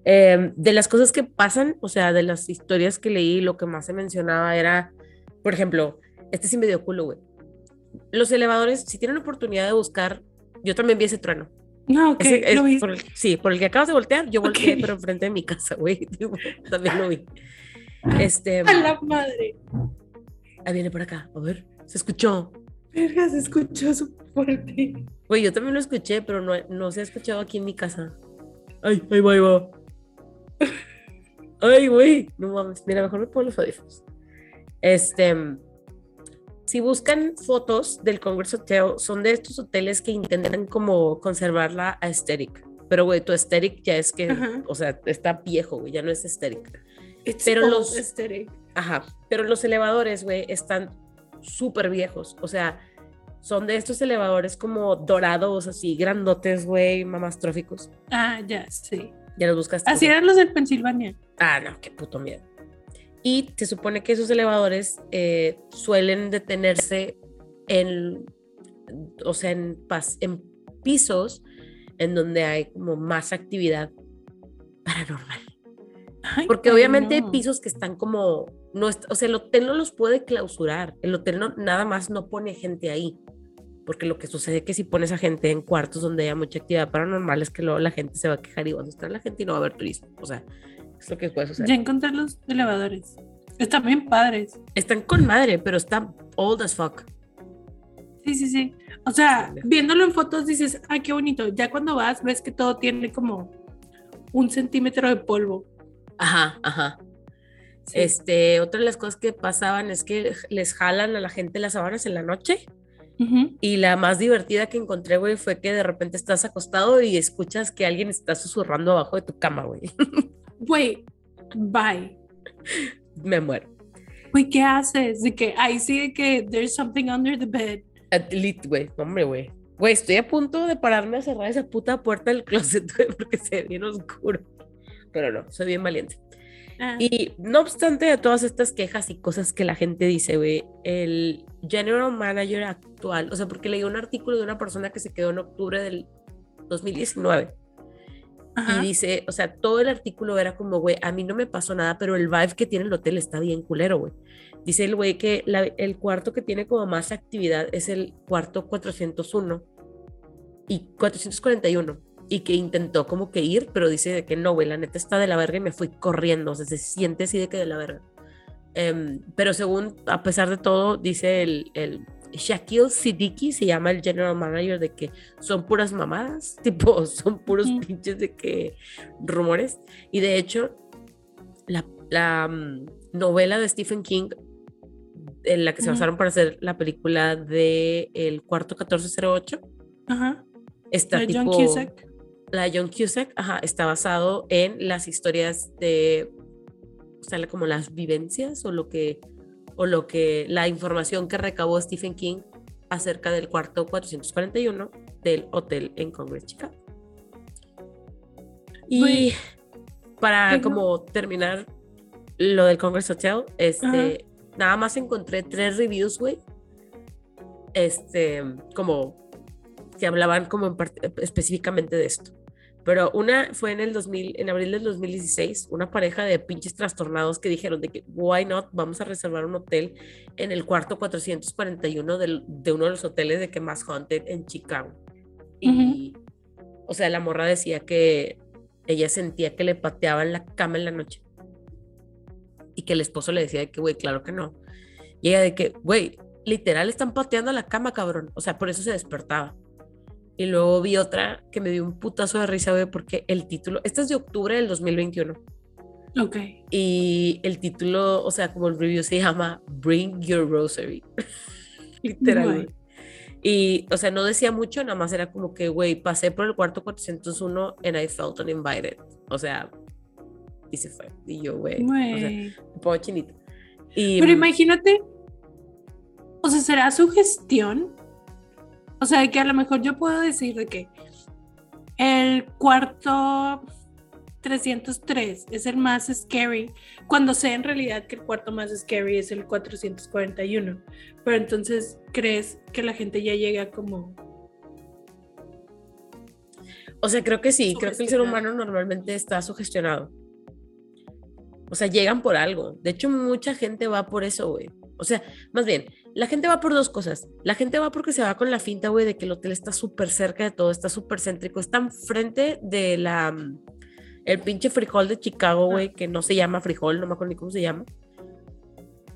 Eh, de las cosas que pasan, o sea, de las historias que leí, lo que más se mencionaba era, por ejemplo, este sí me dio culo, güey. Los elevadores, si tienen oportunidad de buscar, yo también vi ese trueno. No, ok, Ese es lo vi. por el- sí, por el que acabas de voltear, yo volteé, pero enfrente de mi casa, güey. También lo vi. Este, A la madre. ahí viene por acá, a ver, se escuchó. Verga, se escuchó súper fuerte. Güey, yo también lo escuché, pero no, no se ha escuchado aquí en mi casa. Ay, ahí va, ahí va. Ay, güey, no mames. Mira, mejor me pongo los audífonos. Este, si buscan fotos del Congress Hotel, son de estos hoteles que intentan como conservar la aesthetic. Pero, güey, tu aesthetic ya es que, Ajá. o sea, está viejo, güey, ya no es aesthetic. It's Pero los- aesthetic. Ajá, pero los elevadores, güey, están súper viejos. O sea, son de estos elevadores como dorados, así, grandotes, güey, mamastróficos. Ah, ya, sí. Ya los buscaste. Así eran los del Pensilvania. Ah, no, qué puto miedo. Y se supone que esos elevadores eh, suelen detenerse en, o sea, en, pas- en pisos en donde hay como más actividad paranormal. Ay, Porque obviamente hay no. pisos que están como, no, est- o sea, el hotel no los puede clausurar, el hotel no, nada más no pone gente ahí, porque lo que sucede es que si pones a gente en cuartos donde haya mucha actividad paranormal es que luego la gente se va a quejar y va a estar la gente y no va a haber turismo, o sea, es lo que puede suceder. Ya encontré los elevadores. Están bien padres. Están con madre, pero están old as fuck. Sí, sí, sí. O sea, viéndolo en fotos dices, ay, qué bonito. Ya cuando vas, ves que todo tiene como un centímetro de polvo. Ajá, ajá. Sí. Este, otra de las cosas que pasaban es que les jalan a la gente las sábanas en la noche. Y la más divertida que encontré, güey, fue que de repente estás acostado y escuchas que alguien está susurrando abajo de tu cama, güey. Güey, bye. Me muero. Güey, ¿qué haces? De que ahí sí de que there's something under the bed. At least, güey, hombre, güey. Güey, estoy a punto de pararme a cerrar esa puta puerta del closet, güey, porque se ve bien oscuro. Pero no, soy bien valiente. Ah, Y no obstante de todas estas quejas y cosas que la gente dice, güey, el general manager actual, o sea, porque leí un artículo de una persona que se quedó en octubre del 2019 ajá. y dice, o sea, todo el artículo era como, güey, a mí no me pasó nada, pero el vibe que tiene el hotel está bien culero, güey. Dice el güey que la- el cuarto que tiene como más actividad es el cuarto 401 y 441 y que intentó como que ir, pero dice de que no, güey, la neta está de la verga y me fui corriendo, o sea, se siente así de que de la verga. Em, pero según, a pesar de todo, dice el, el Shaquille Siddiqui, se llama el general manager, de que son puras mamadas, tipo, son puros pinches de que rumores. Y de hecho, la, la, mm, novela de Stephen King, en la que se basaron para hacer la película de El cuarto 1408, Ajá. está De tipo... John Cusack. La de John Cusack, ajá, está basado en las historias de, o sea, como las vivencias o lo que, o lo que, la información que recabó Stephen King acerca del cuarto 441 del hotel en Congress, Chicago. Y para Ajá. como terminar lo del Congress Hotel, este, nada más encontré tres reviews, güey. Este, como que hablaban como en específicamente de esto. Pero una fue en el 2000, en abril del 2016, una pareja de pinches trastornados que dijeron de que, why not, vamos a reservar un hotel en el cuarto 441 del- de uno de los hoteles de que más haunted en Chicago. Y, o sea, la morra decía que ella sentía que le pateaban la cama en la noche. Y que el esposo le decía de que, güey, claro que no. Y ella de que, güey, literal están pateando la cama, cabrón. O sea, por eso se despertaba. Y luego vi otra que me dio un putazo de risa, güey, porque el título, esta es de octubre del 2021. Ok. Y el título, o sea, como el review se llama Bring Your Rosary. Literal. Y, o sea, no decía mucho, nada más era como que, güey, pasé por el cuarto 401 and I felt uninvited. O sea, y se fue. Y yo, güey, o sea, un poco chinito. Y, Pero imagínate, o sea, ¿será su gestión? O sea, que a lo mejor yo puedo decir de que el cuarto 303 es el más scary, cuando sé en realidad que el cuarto más scary es el 441. Pero entonces, ¿crees que la gente ya llega como... O sea, creo que sí, creo que el ser humano normalmente está sugestionado. O sea, llegan por algo. De hecho, mucha gente va por eso, güey. O sea, más bien, la gente va por dos cosas. La gente va porque se va con la finta, güey, de que el hotel está súper cerca de todo, está súper céntrico, está enfrente de la el pinche frijol de Chicago, güey, que no se llama frijol, no me acuerdo ni cómo se llama.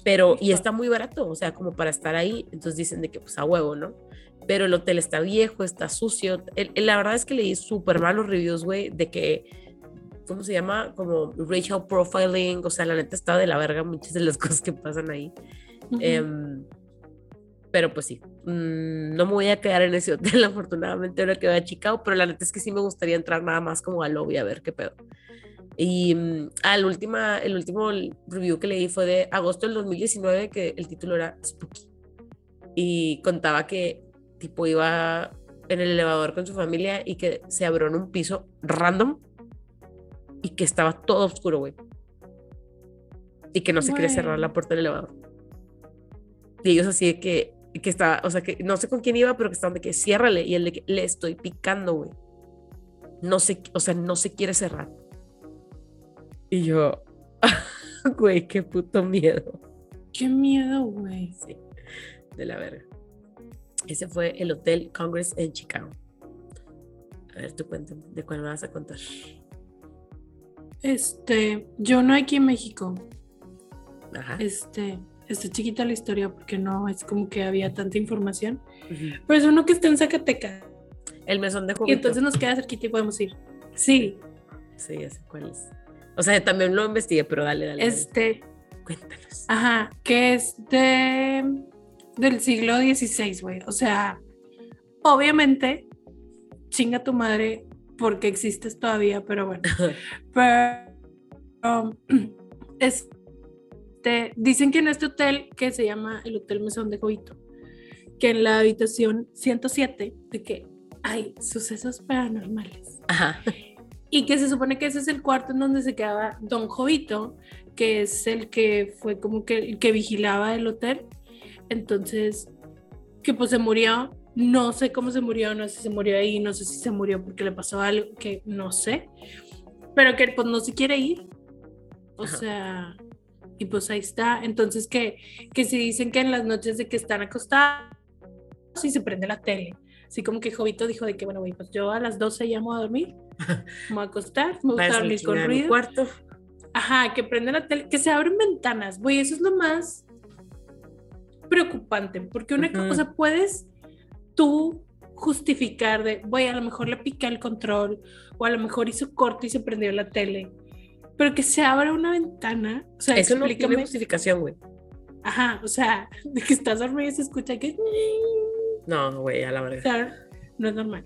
Pero, y está muy barato, o sea, como para estar ahí. Entonces dicen de que, pues, a huevo, ¿no? Pero el hotel está viejo, está sucio. la verdad es que leí súper malos reviews, güey, de que, ¿cómo se llama? Como racial profiling, o sea, la neta está de la verga muchas de las cosas que pasan ahí. Pero pues sí, mm, no me voy a quedar en ese hotel, afortunadamente ahora que voy a Chicago, pero la neta es que sí me gustaría entrar nada más como al lobby a ver qué pedo. Y mm, ah, el, última, el último review que leí fue de agosto del 2019, que el título era Spooky. Y contaba que tipo iba en el elevador con su familia y que se abrió en un piso random y que estaba todo oscuro, güey. Y que no se quería cerrar la puerta del elevador. Y ellos así de que que estaba, o sea, que no sé con quién iba, pero que estaban de que ciérrale y él de que le estoy picando, güey. No sé, o sea, no se quiere cerrar. Y yo, güey, qué puto miedo. Qué miedo, güey. Sí, de la verga. Ese fue el Hotel Congress en Chicago. A ver, tú cuéntame, ¿de cuál me vas a contar? Este, yo no aquí en México. Ajá. Este, está chiquita la historia porque no es como que había tanta información. Pero es uno que está en Zacatecas. El mesón de juguete. Y entonces nos queda cerquita y podemos ir. Sí. Sí, ya sé cuál es. O sea, también lo investigué, pero dale, dale. Este. Cuéntanos. Ajá, que es de del siglo XVI, güey. O sea, obviamente, chinga tu madre porque existes todavía, pero bueno. pero um, es este, dicen que en este hotel, que se llama el Hotel Mesón de Jovito, que en la habitación 107, de que hay sucesos paranormales. Ajá. Y que se supone que ese es el cuarto en donde se quedaba Don Jovito, que es el que fue como que el que vigilaba el hotel. Entonces, que pues se murió. No sé cómo se murió, no sé si se murió ahí, no sé si se murió porque le pasó algo que no sé. Pero que pues no se quiere ir. O sea, y pues ahí está. Entonces, que, que si dicen que en las noches de que están acostados y se prende la tele. Así como que Jovito dijo de que, bueno, güey, pues yo a las 12 ya me voy a dormir, me voy a acostar, me gusta dormir con ruido. Cuarto. Ajá, que prende la tele, que se abren ventanas, güey, eso es lo más preocupante, porque una cosa, puedes tú justificar de, güey, a lo mejor le piqué el control, o a lo mejor hizo corto y se prendió la tele, pero que se abra una ventana. O sea, eso no tiene justificación, güey. Ajá, o sea, de que estás dormido y se escucha que. No, güey, a la verdad. no es normal.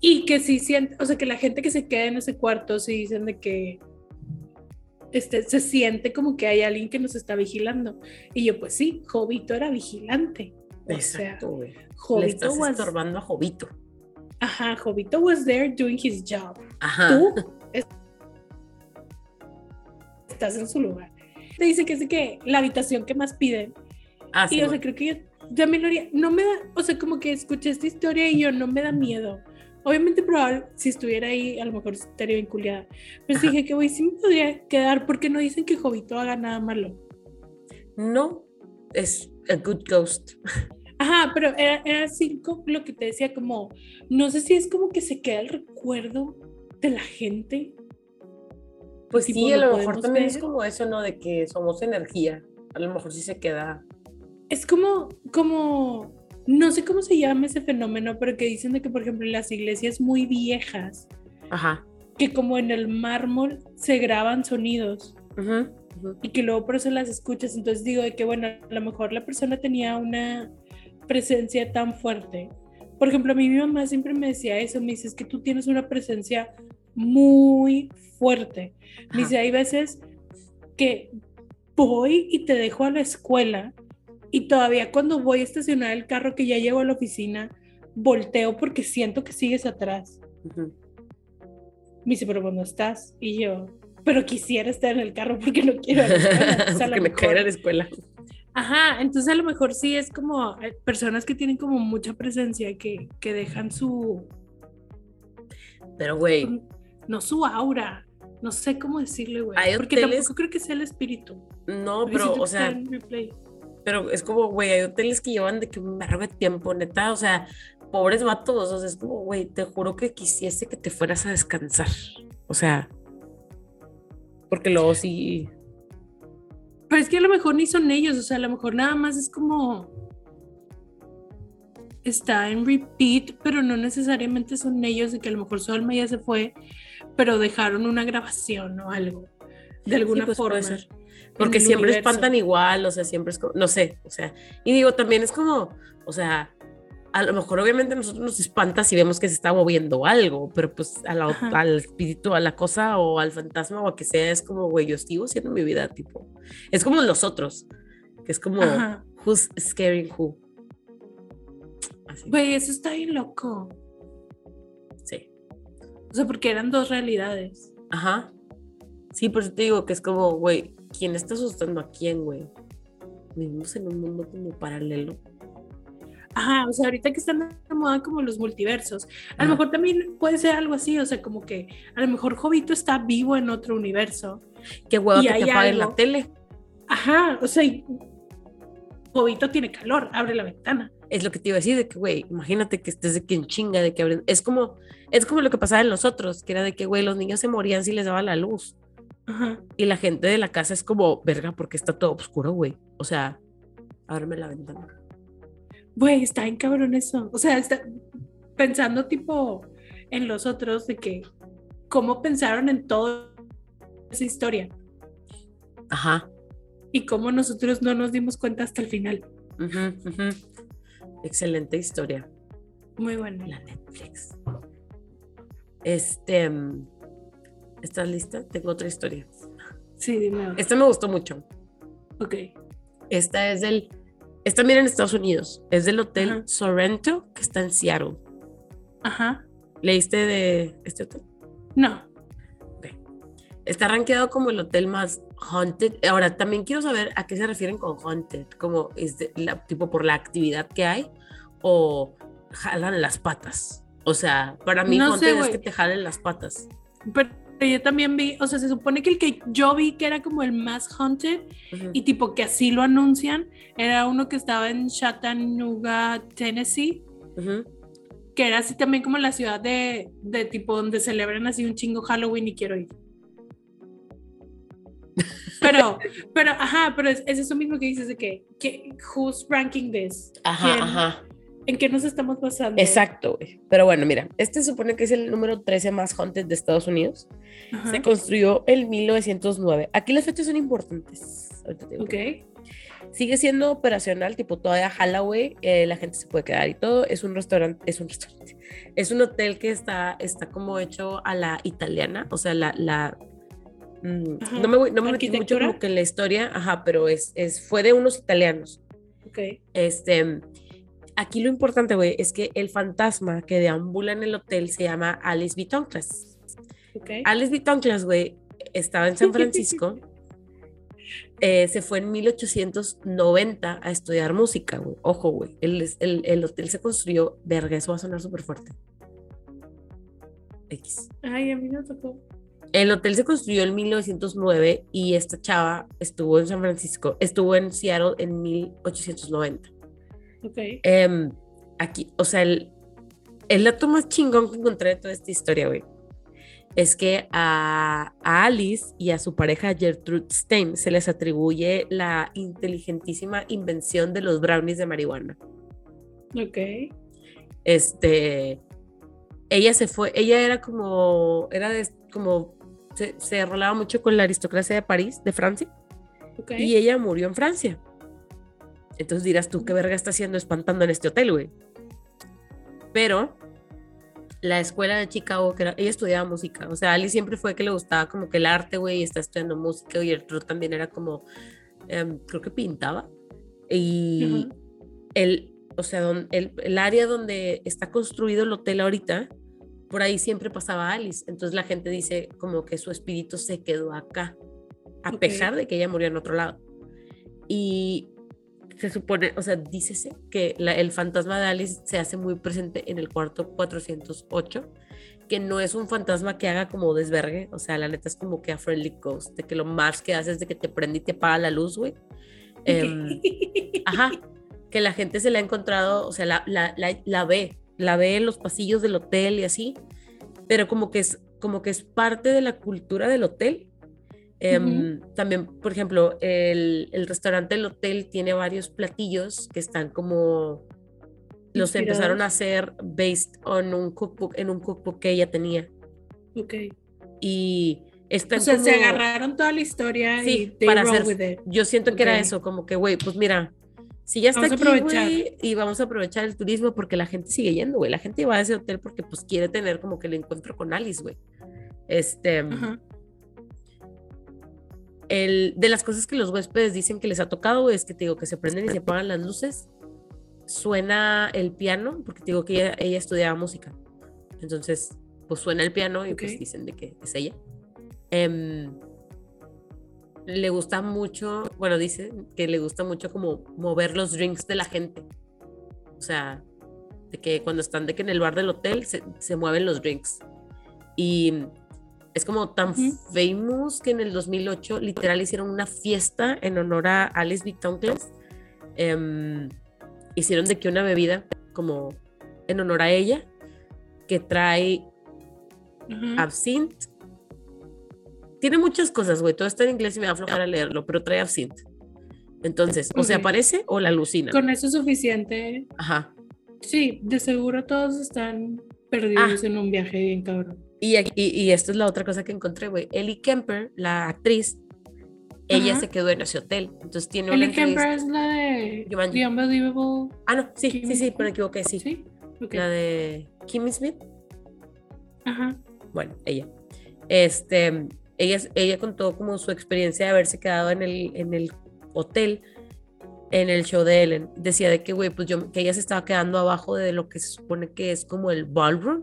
Y que si siente, o sea, que la gente que se queda en ese cuarto, si dicen de que este, se siente como que hay alguien que nos está vigilando. Y yo, pues sí, Jovito era vigilante. Exacto, güey. Jovito Le estás was... estorbando a Jovito. Ajá, Jovito was there doing his job. Ajá. Tú estás en su lugar. Te dice que es que la habitación que más piden. Ah, y o sea, creo que yo también lo haría. No me da, o sea, como que escuché esta historia y yo no me da miedo. Obviamente, probable, si estuviera ahí, a lo mejor estaría vinculada. Pero dije que, güey, sí me podría quedar porque no dicen que Jovito haga nada malo. No, es a good ghost. Ajá, pero era, era así lo que te decía, como, no sé si es como que se queda el recuerdo de la gente pues sí, a lo mejor también es como eso, ¿no? De que somos energía. A lo mejor sí se queda. Es como, como, no sé cómo se llama ese fenómeno, pero que dicen de que, por ejemplo, en las iglesias muy viejas, Ajá. que como en el mármol se graban sonidos. Y que luego por eso las escuchas. Entonces digo de que, bueno, a lo mejor la persona tenía una presencia tan fuerte. Por ejemplo, a mí mi mamá siempre me decía eso, me dice, es que tú tienes una presencia muy fuerte. Dice, hay veces que voy y te dejo a la escuela y todavía cuando voy a estacionar el carro que ya llevo a la oficina, volteo porque siento que sigues atrás. Me dice, pero no estás. Y yo, pero quisiera estar en el carro porque no quiero ir a la escuela". Entonces, Porque me mejor- cae en la escuela. Ajá, entonces a lo mejor sí es como eh, personas que tienen como mucha presencia, que, que dejan su, Pero, güey, no su aura, no sé cómo decirle, güey. Porque hoteles- tampoco creo que sea el espíritu. no, pero, o sea, pero es como, güey, hay hoteles que llevan de que un de tiempo, neta, o sea, pobres vatos, o sea, es como, güey, te juro que quisiese que te fueras a descansar. O sea, porque luego sí. Pero es que a lo mejor ni son ellos, o sea, a lo mejor nada más es como está en repeat, pero no necesariamente son ellos, de que a lo mejor su alma ya se fue, pero dejaron una grabación o algo, de alguna pues, puede forma. ser. Porque siempre universo. espantan igual, o sea, siempre es como, no sé, o sea, y digo, también es como, o sea, a lo mejor obviamente nosotros nos espanta si vemos que se está moviendo algo, pero pues a la- al espíritu, a la cosa o al fantasma o a que sea, es como, güey, yo sigo siendo mi vida, tipo, es como los otros, que es como, Ajá. who's scaring who. Güey, eso está bien loco. O sea, porque eran dos realidades. Ajá. Sí, por eso te digo que es como, güey, ¿quién está asustando a quién, güey? Vivimos en un mundo como paralelo. Ajá, o sea, ahorita que están de moda como los multiversos, a lo mejor también puede ser algo así, o sea, como que a lo mejor Jovito está vivo en otro universo. Qué hueva Y que te apaguen la tele. Ajá, o sea, y Jovito tiene calor, abre la ventana. Es lo que te iba a decir, de que, güey, imagínate que estés de que en chinga, de que abren- Es como, es como lo que pasaba en los otros, que era de que, güey, los niños se morían si les daba la luz. Ajá. Y la gente de la casa es como, verga, porque está todo oscuro, güey. O sea, ábreme la ventana. Güey, está en cabrón eso. O sea, está pensando tipo en los otros de que cómo pensaron en toda esa historia Ajá. y cómo nosotros no nos dimos cuenta hasta el final. ujú, ujú. Excelente historia. Muy bueno. La Netflix. Este. mm, ¿Estás lista? Tengo otra historia. Sí, dime. Esta me gustó mucho. Ok. Esta es del. Esta también en Estados Unidos. Es del Hotel Ajá. Sorrento, que está en Seattle. Ajá. ¿Leíste de este hotel? No. Está rankeado como el hotel más haunted. Ahora, también quiero saber a qué se refieren con haunted. Como es de la- tipo por la actividad que hay o jalan las patas. O sea, para mí No haunted sé, es que te jalen las patas. Pero yo también vi, o sea, se supone que el que yo vi que era como el más haunted y tipo que así lo anuncian, era uno que estaba en Chattanooga, Tennessee, que era así también como la ciudad de, de tipo donde celebran así un chingo Halloween y quiero ir. Pero, pero, ajá, pero es, es eso mismo que dices de que, que who's ranking this? Ajá, ¿Quién? ajá. ¿En qué nos estamos basando? Exacto, güey. Pero bueno, mira, este supone que es el número 13 más haunted de Estados Unidos. Ajá. Se construyó en 1909. Aquí las fechas son importantes. Ahorita te digo. Ok. Sigue siendo operacional, tipo todavía Halloween, eh, la gente se puede quedar y todo. Es un restaurante, es un restaurante. Es un hotel que está, está como hecho a la italiana, o sea, la... la mm, Ajá. no me, voy- no me metí mucho como que en la historia, ajá, pero es, es, fue de unos italianos. Ok. Este, aquí lo importante, güey, es que el fantasma que deambula en el hotel se llama Alice B. Tonklass. Ok. Alice B. Tonklass, güey, estaba en San Francisco. eh, se fue en 1890 a estudiar música, güey. Ojo, güey. El, el, el hotel se construyó, verga, eso va a sonar súper fuerte. X. Ay, a mí no tocó. El hotel se construyó en 1909 y esta chava estuvo en San Francisco, estuvo en Seattle en 1890. Ok. Em, aquí, o sea, el, el dato más chingón que encontré de toda esta historia, güey, es que a, a Alice y a su pareja Gertrude Stein se les atribuye la inteligentísima invención de los brownies de marihuana. Ok. Este, ella se fue, ella era como, era de, como, se, se rolaba mucho con la aristocracia de París, de Francia. Y ella murió en Francia. Entonces dirás tú, ¿qué verga está haciendo espantando en este hotel, güey? Pero la escuela de Chicago, que era, ella estudiaba música. O sea, Ali siempre fue que le gustaba como que el arte, güey, y está estudiando música. Y el otro también era como, em, creo que pintaba. Y el, o sea, don- el, el área donde está construido el hotel ahorita, por ahí siempre pasaba Alice. Entonces la gente dice como que su espíritu se quedó acá, a Ok. pesar de que ella murió en otro lado. Y se supone, o sea, dícese que la- el fantasma de Alice se hace muy presente en el cuarto 408, que no es un fantasma que haga como desvergue, o sea, la neta es como que a friendly ghost, de que lo más que hace es de que te prende y te apaga la luz, güey. Em, Ajá, que la gente se la ha encontrado, o sea, la, la, la, la ve, la ve en los pasillos del hotel y así, pero como que es, como que es parte de la cultura del hotel. Em, También, por ejemplo, el, el restaurante del hotel tiene varios platillos que están como, los empezaron a hacer based on un cookbook, en un cookbook que ella tenía. Ok. Y están O sea, se agarraron toda la historia y Sí, they para hacer-. Yo siento que era eso, como que, güey, pues mira, si ya está Vamos aquí, güey, y vamos a aprovechar el turismo porque la gente sigue yendo, güey. La gente va a ese hotel porque pues quiere tener como que el encuentro con Alice, güey. Este, Ajá. el, de las cosas que los huéspedes dicen que les ha tocado, güey, es que te digo que se prenden y se apagan las luces, suena el piano, porque te digo que ella, ella estudiaba música. Entonces, pues suena el piano y pues Ok. dicen de que es ella. Em, le gusta mucho, bueno, dice que le gusta mucho como mover los drinks de la gente. O sea, de que cuando están de que en el bar del hotel se, se mueven los drinks. Y es como tan famous que en el 2008 literal hicieron una fiesta en honor a Alice B. Tonkless. Em, hicieron de que una bebida como en honor a ella que trae absinthe. Tiene muchas cosas, güey. Todo está en inglés y me va a aflojar a leerlo, pero trae absinthe. Entonces, o se Ok. aparece o la alucina. Con eso es suficiente. Ajá. Sí, de seguro todos están perdidos Ah. en un viaje bien cabrón. Y, aquí- y, y esto es la otra cosa que encontré, güey. Ellie Kemper, la actriz, ella Ajá. se quedó en ese hotel. Entonces tiene una Ellie Kemper es la de Jumanji. The Unbelievable. Ah, no, sí, sí, sí, pero me equivoqué, sí. Sí. Ok. La de Kimmy Smith. Ajá. Bueno, ella. Este, ella, ella contó como su experiencia de haberse quedado en el, en el hotel en el show de Ellen. Decía de que, güey, pues yo, que ella se estaba quedando abajo de lo que se supone que es como el ballroom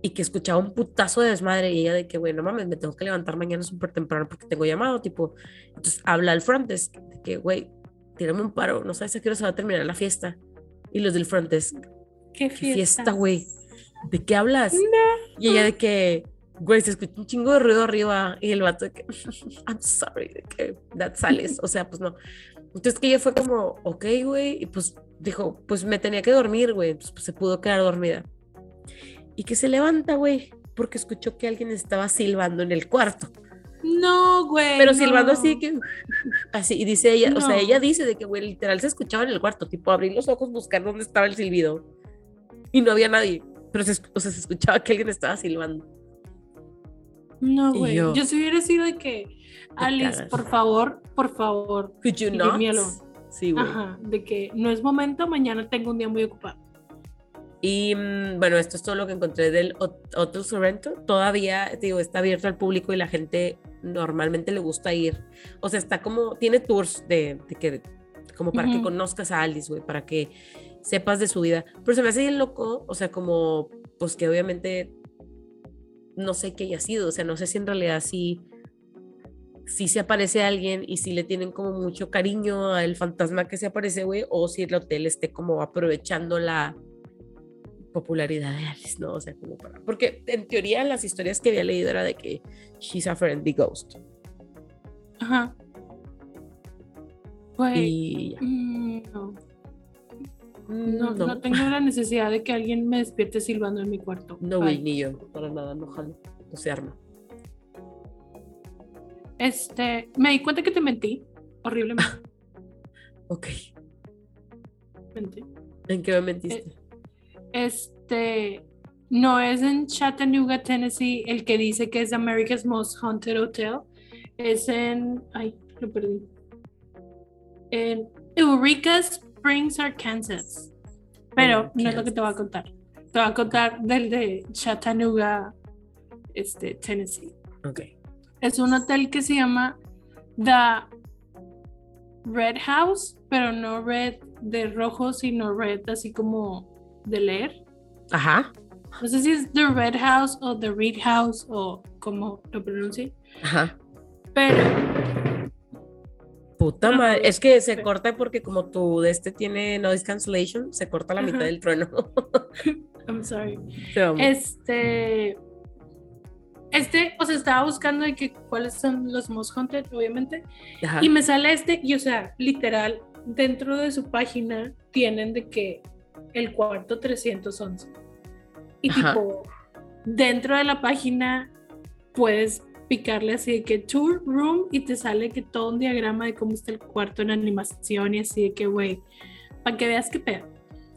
y que escuchaba un putazo de desmadre y ella de que, güey, no mames, me tengo que levantar mañana súper temprano porque tengo llamado, tipo, entonces habla al front desk de que, güey, tírame un paro, no sabes a qué hora se va a terminar la fiesta. Y los del front desk, ¿Qué ¿Qué fiesta? güey? ¿De qué hablas? Y ella de que, güey, se escucha un chingo de ruido arriba. Y el vato de que, I'm sorry, de que, that sales. O sea, pues no. Entonces que ella fue como, ok, güey. Y pues dijo, pues me tenía que dormir, güey. Entonces pues, se pudo quedar dormida. Y que se levanta, güey, porque escuchó que alguien estaba silbando en el cuarto. No, güey. Pero no. silbando así que, así. Y dice ella, o sea, No. ella dice de que, güey, literal se escuchaba en el cuarto. Tipo, abrir los ojos, buscar dónde estaba el silbido. Y no había nadie. Pero se, o sea, se escuchaba que alguien estaba silbando. No, güey. yo- Yo, si hubiera sido de que, Alice, por favor, por favor. Could you not? Sí, güey. Ajá, de que no es momento, mañana tengo un día muy ocupado. Y mm, bueno, esto es todo lo que encontré del Hot- Hotel Sorrento. Todavía, digo, está abierto al público y la gente normalmente le gusta ir. O sea, está como, tiene tours de, de que, como para que Ujú. conozcas a Alice, güey, para que sepas de su vida. Pero se me hace bien loco, o sea, como, pues que obviamente no sé qué haya sido, o sea, no sé si en realidad sí, sí se aparece alguien y si le tienen como mucho cariño al fantasma que se aparece, güey, o si el hotel esté como aprovechando la popularidad de Alice, ¿no? O sea, como para... Porque en teoría las historias que había leído era de que she's a friendly ghost. Ajá. Güey. Y ya. Mm, no. No, no tengo la necesidad de que alguien me despierte silbando en mi cuarto. No, güey, ni yo, para nada, no jalo, no se arma. Este, me di cuenta que te mentí. Horriblemente. Ok, mentí. ¿en qué me mentiste? Este, no es en Chattanooga, Tennessee, el que dice que es America's Most Haunted Hotel. Es en. Ay, lo perdí. En Eureka Springs, Arkansas. Pero no es lo que te voy a contar. Te voy a contar del de Chattanooga, este, Tennessee. ok. Es un hotel que se llama The Red House, pero no red de rojo, sino red así como de leer. Ajá, No sé si es The Red House o The Read House o como lo pronuncie, ajá. pero Puta madre. Es que se corta porque como tu de este tiene noise cancellation, se corta la mitad del trueno. I'm sorry. Este, este, o sea, estaba buscando de que cuáles son los most haunted, obviamente, Ajá. y me sale este, y o sea, literal, dentro de su página tienen de que el cuarto 311. Y Ajá. tipo, dentro de la página puedes picarle así de que tour room y te sale que todo un diagrama de cómo está el cuarto en animación y así de que, güey, para que veas qué pedo.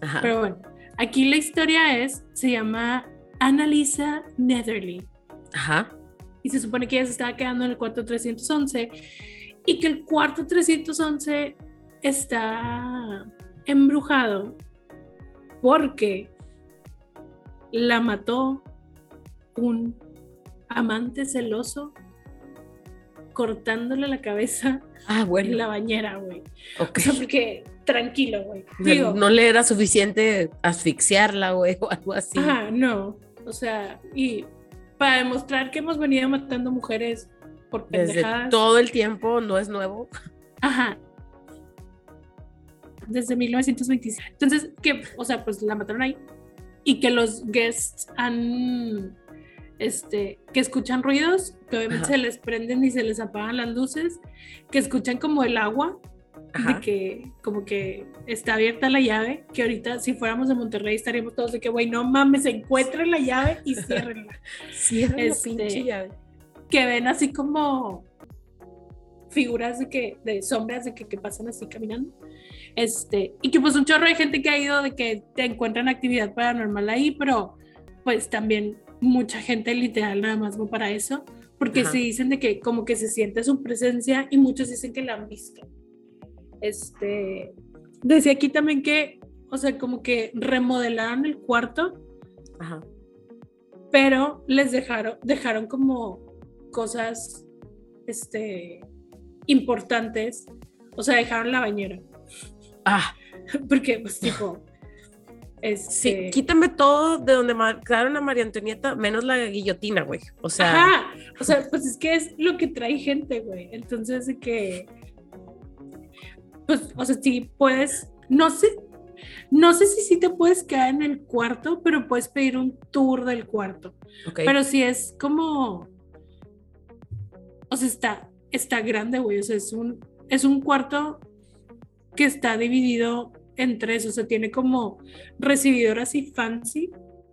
Ajá. Pero bueno, aquí la historia es, se llama Annalisa Netherly Ajá. y se supone que ella se estaba quedando en el cuarto 311 y que el cuarto 311 está embrujado porque la mató un amante celoso cortándole la cabeza Ah, en la bañera, güey. ok. O sea, porque tranquilo, güey. Digo, no le era suficiente asfixiarla, güey, o algo así. Ajá, no. O sea, y para demostrar que hemos venido matando mujeres por Desde pendejadas. todo el tiempo, no es nuevo. Ajá. Desde 1926. Entonces, que, o sea, pues la mataron ahí. Y que los guests han, este, que escuchan ruidos, que obviamente Ajá. se les prenden y se les apagan las luces, que escuchan como el agua, Ajá. de que como que está abierta la llave, que ahorita si fuéramos de Monterrey estaríamos todos de que, güey, no mames, encuentren la llave y ciérrenla. Cierra la Este, pinche llave. que ven así como figuras de que, de sombras de que, que pasan así caminando. Este, y que pues un chorro de gente que ha ido de que te encuentran actividad paranormal ahí, pero pues también mucha gente literal nada más va para eso, porque Ajá. sí dicen de que como que se siente su presencia y muchos dicen que la han visto. Este, decía aquí también que, o sea, como que remodelaron el cuarto Ajá. pero les dejaron, dejaron como cosas este, importantes. O sea, dejaron la bañera. Ah, Porque, pues, tipo. Sí, Este, quítame todo de donde marcaron a María Antonieta, menos la guillotina, güey. O sea, Ajá. O sea, pues es que es lo que trae gente, güey. Entonces, de que. Pues, o sea, sí puedes. No sé. No sé si sí te puedes quedar en el cuarto, pero puedes pedir un tour del cuarto. ok. Pero sí es como. O sea, está, está grande, güey. O sea, es un, es un cuarto que está dividido en tres. O sea, tiene como recibidor así fancy.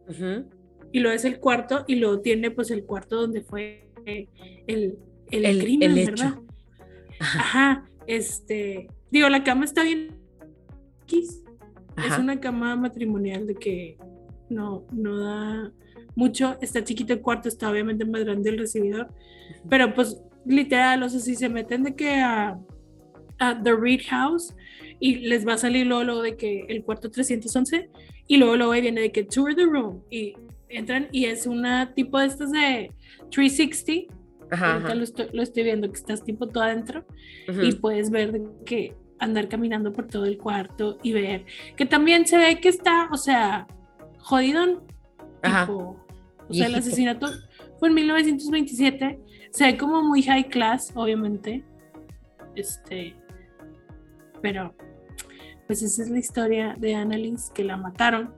Ujú. Y luego es el cuarto. Y luego tiene pues el cuarto donde fue el, el, El- crimen, el ¿verdad? hecho. Ajá. Ajá. Este. Digo, la cama está bien. Es una cama matrimonial de que no, no da mucho. Está chiquito el cuarto, está obviamente más grande el recibidor. Pero pues literal, o sea, si se meten de que a, a The Reed House y les va a salir luego, luego de que el cuarto 311 y luego luego viene de que Tour the Room y entran y es una tipo de estas de 360. Ajá, Ahorita ajá. lo estoy, lo estoy viendo que estás tipo todo adentro Ujú. y puedes ver que andar caminando por todo el cuarto y ver que también se ve que está, o sea, jodido. Ajá. Tipo, o sea, el asesinato fue en 1927. Se ve como muy high class, obviamente. Este, pero, pues esa es la historia de Annalise que la mataron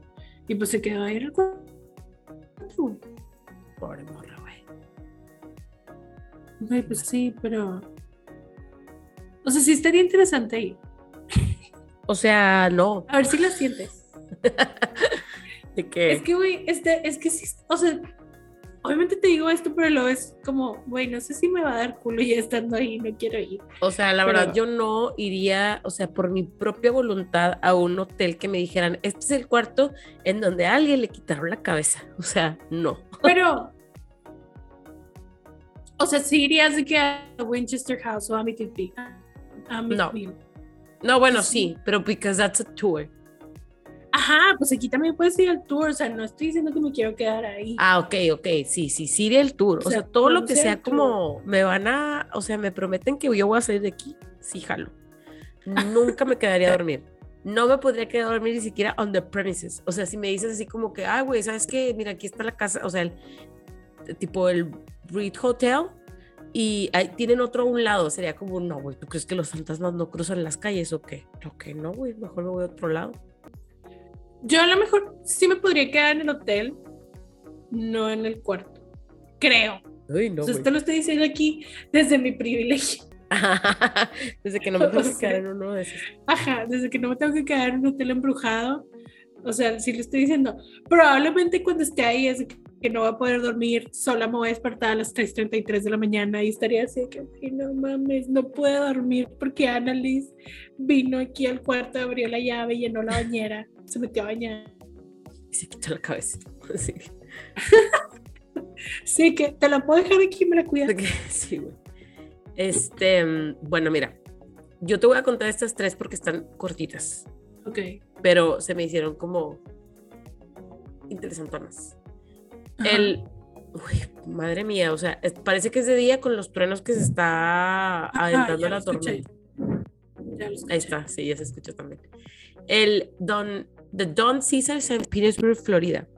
y pues se quedó ahí el cuarto. Pobre morra, güey. Güey, pues sí, pero. O sea, sí estaría interesante ir. O sea, no. A ver si la sientes. De que, Es que, güey, este, es que sí, o sea, obviamente te digo esto, pero lo es como, güey, no sé si me va a dar culo ya estando ahí, no quiero ir. o sea, la verdad, yo no iría, o sea, por mi propia voluntad a un hotel que me dijeran, este es el cuarto en donde a alguien le quitaron la cabeza. O sea, no. Pero, o sea, si irías de que a Winchester House o a. A Amityville. No, bueno, Sí. sí, pero because that's a tour. Ajá, pues aquí también puedes ir al tour, o sea, no estoy diciendo que me quiero quedar ahí. Ah, ok, ok, sí, sí, sí iría el tour. O, O sea, sea, todo lo que ir al sea como me van a, o sea, me prometen que yo voy a salir de aquí, sí, jalo. nunca me quedaría a dormir. No me podría quedar a dormir ni siquiera on the premises. O sea, si me dices así como que, ah, güey, ¿sabes qué? Mira, aquí está la casa, o sea, el tipo el Reed Hotel y ahí tienen otro a un lado. Sería como, no, güey, ¿tú crees que los fantasmas no cruzan las calles o qué? Lo que no, güey, mejor me voy a otro lado. Yo a lo mejor sí me podría quedar en el hotel, no en el cuarto. Creo. Uy, no, o sea, esto lo estoy diciendo aquí desde mi privilegio. Desde que no me tengo que quedar en uno de esos. Ajá, desde que no me tengo que quedar en un hotel embrujado. O sea, sí lo estoy diciendo. Probablemente cuando esté ahí es que no voy a poder dormir, sola me voy a despertar a las 3.33 de la mañana y estaría así que, "Ay, no mames, no puedo dormir porque Annalise vino aquí al cuarto, abrió la llave, llenó la bañera, se metió a bañar. Y se quita la cabeza. Sí. Sí, que te la puedo dejar aquí, me la cuidas. Sí, güey. Este, mm, bueno, mira, yo te voy a contar estas tres porque están cortitas, Ok. pero se me hicieron como interesantonas. Ajá. El, uy, madre mía, o sea, parece que es de día con los truenos que se está adentrando la tormenta. Ahí está, sí, ya se escuchó también. El Don, The Don Caesars en Petersburg, Florida.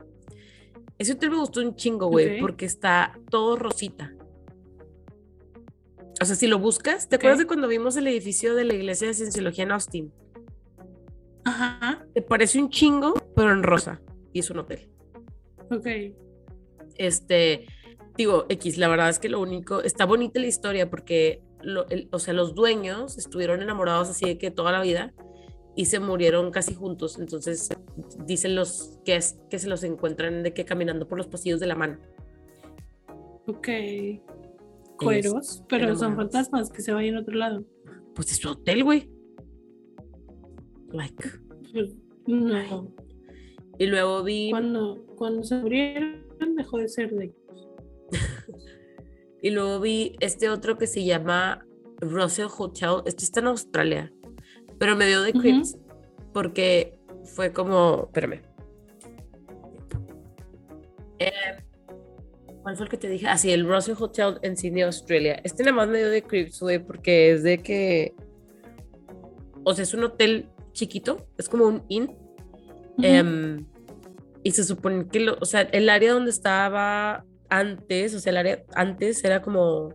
Ese hotel me gustó un chingo, güey, porque está todo rosita. O sea, si lo buscas, ¿te acuerdas de cuando vimos el edificio de la iglesia de Cienciología en Austin? Ajá, Te parece un chingo, pero en rosa. Y es un hotel. ok. Este, digo, X, la verdad es que lo único, está bonita la historia porque, lo- el- o sea, los dueños estuvieron enamorados así de que toda la vida y se murieron casi juntos. Entonces, dicen los que es que se los encuentran de que caminando por los pasillos de la mano. Ok. Cueros, pero son fantasmas que se vayan a otro lado. Pues es su hotel, güey. Like. No. Y luego vi, Cuando, cuando se murieron, dejó de ser de. y luego vi este otro que se llama Russell Hotel. Este está en Australia, pero me dio de creeps porque fue como, espérame. Eh, ¿Cuál fue el que te dije? Ah, sí, el Russell Hotel en Sydney, Australia. Este nada más me dio de creeps, güey, porque es de que, o sea, es un hotel chiquito, es como un inn. Em, y se supone que, lo, o sea, el área donde estaba antes, o sea, el área antes era como,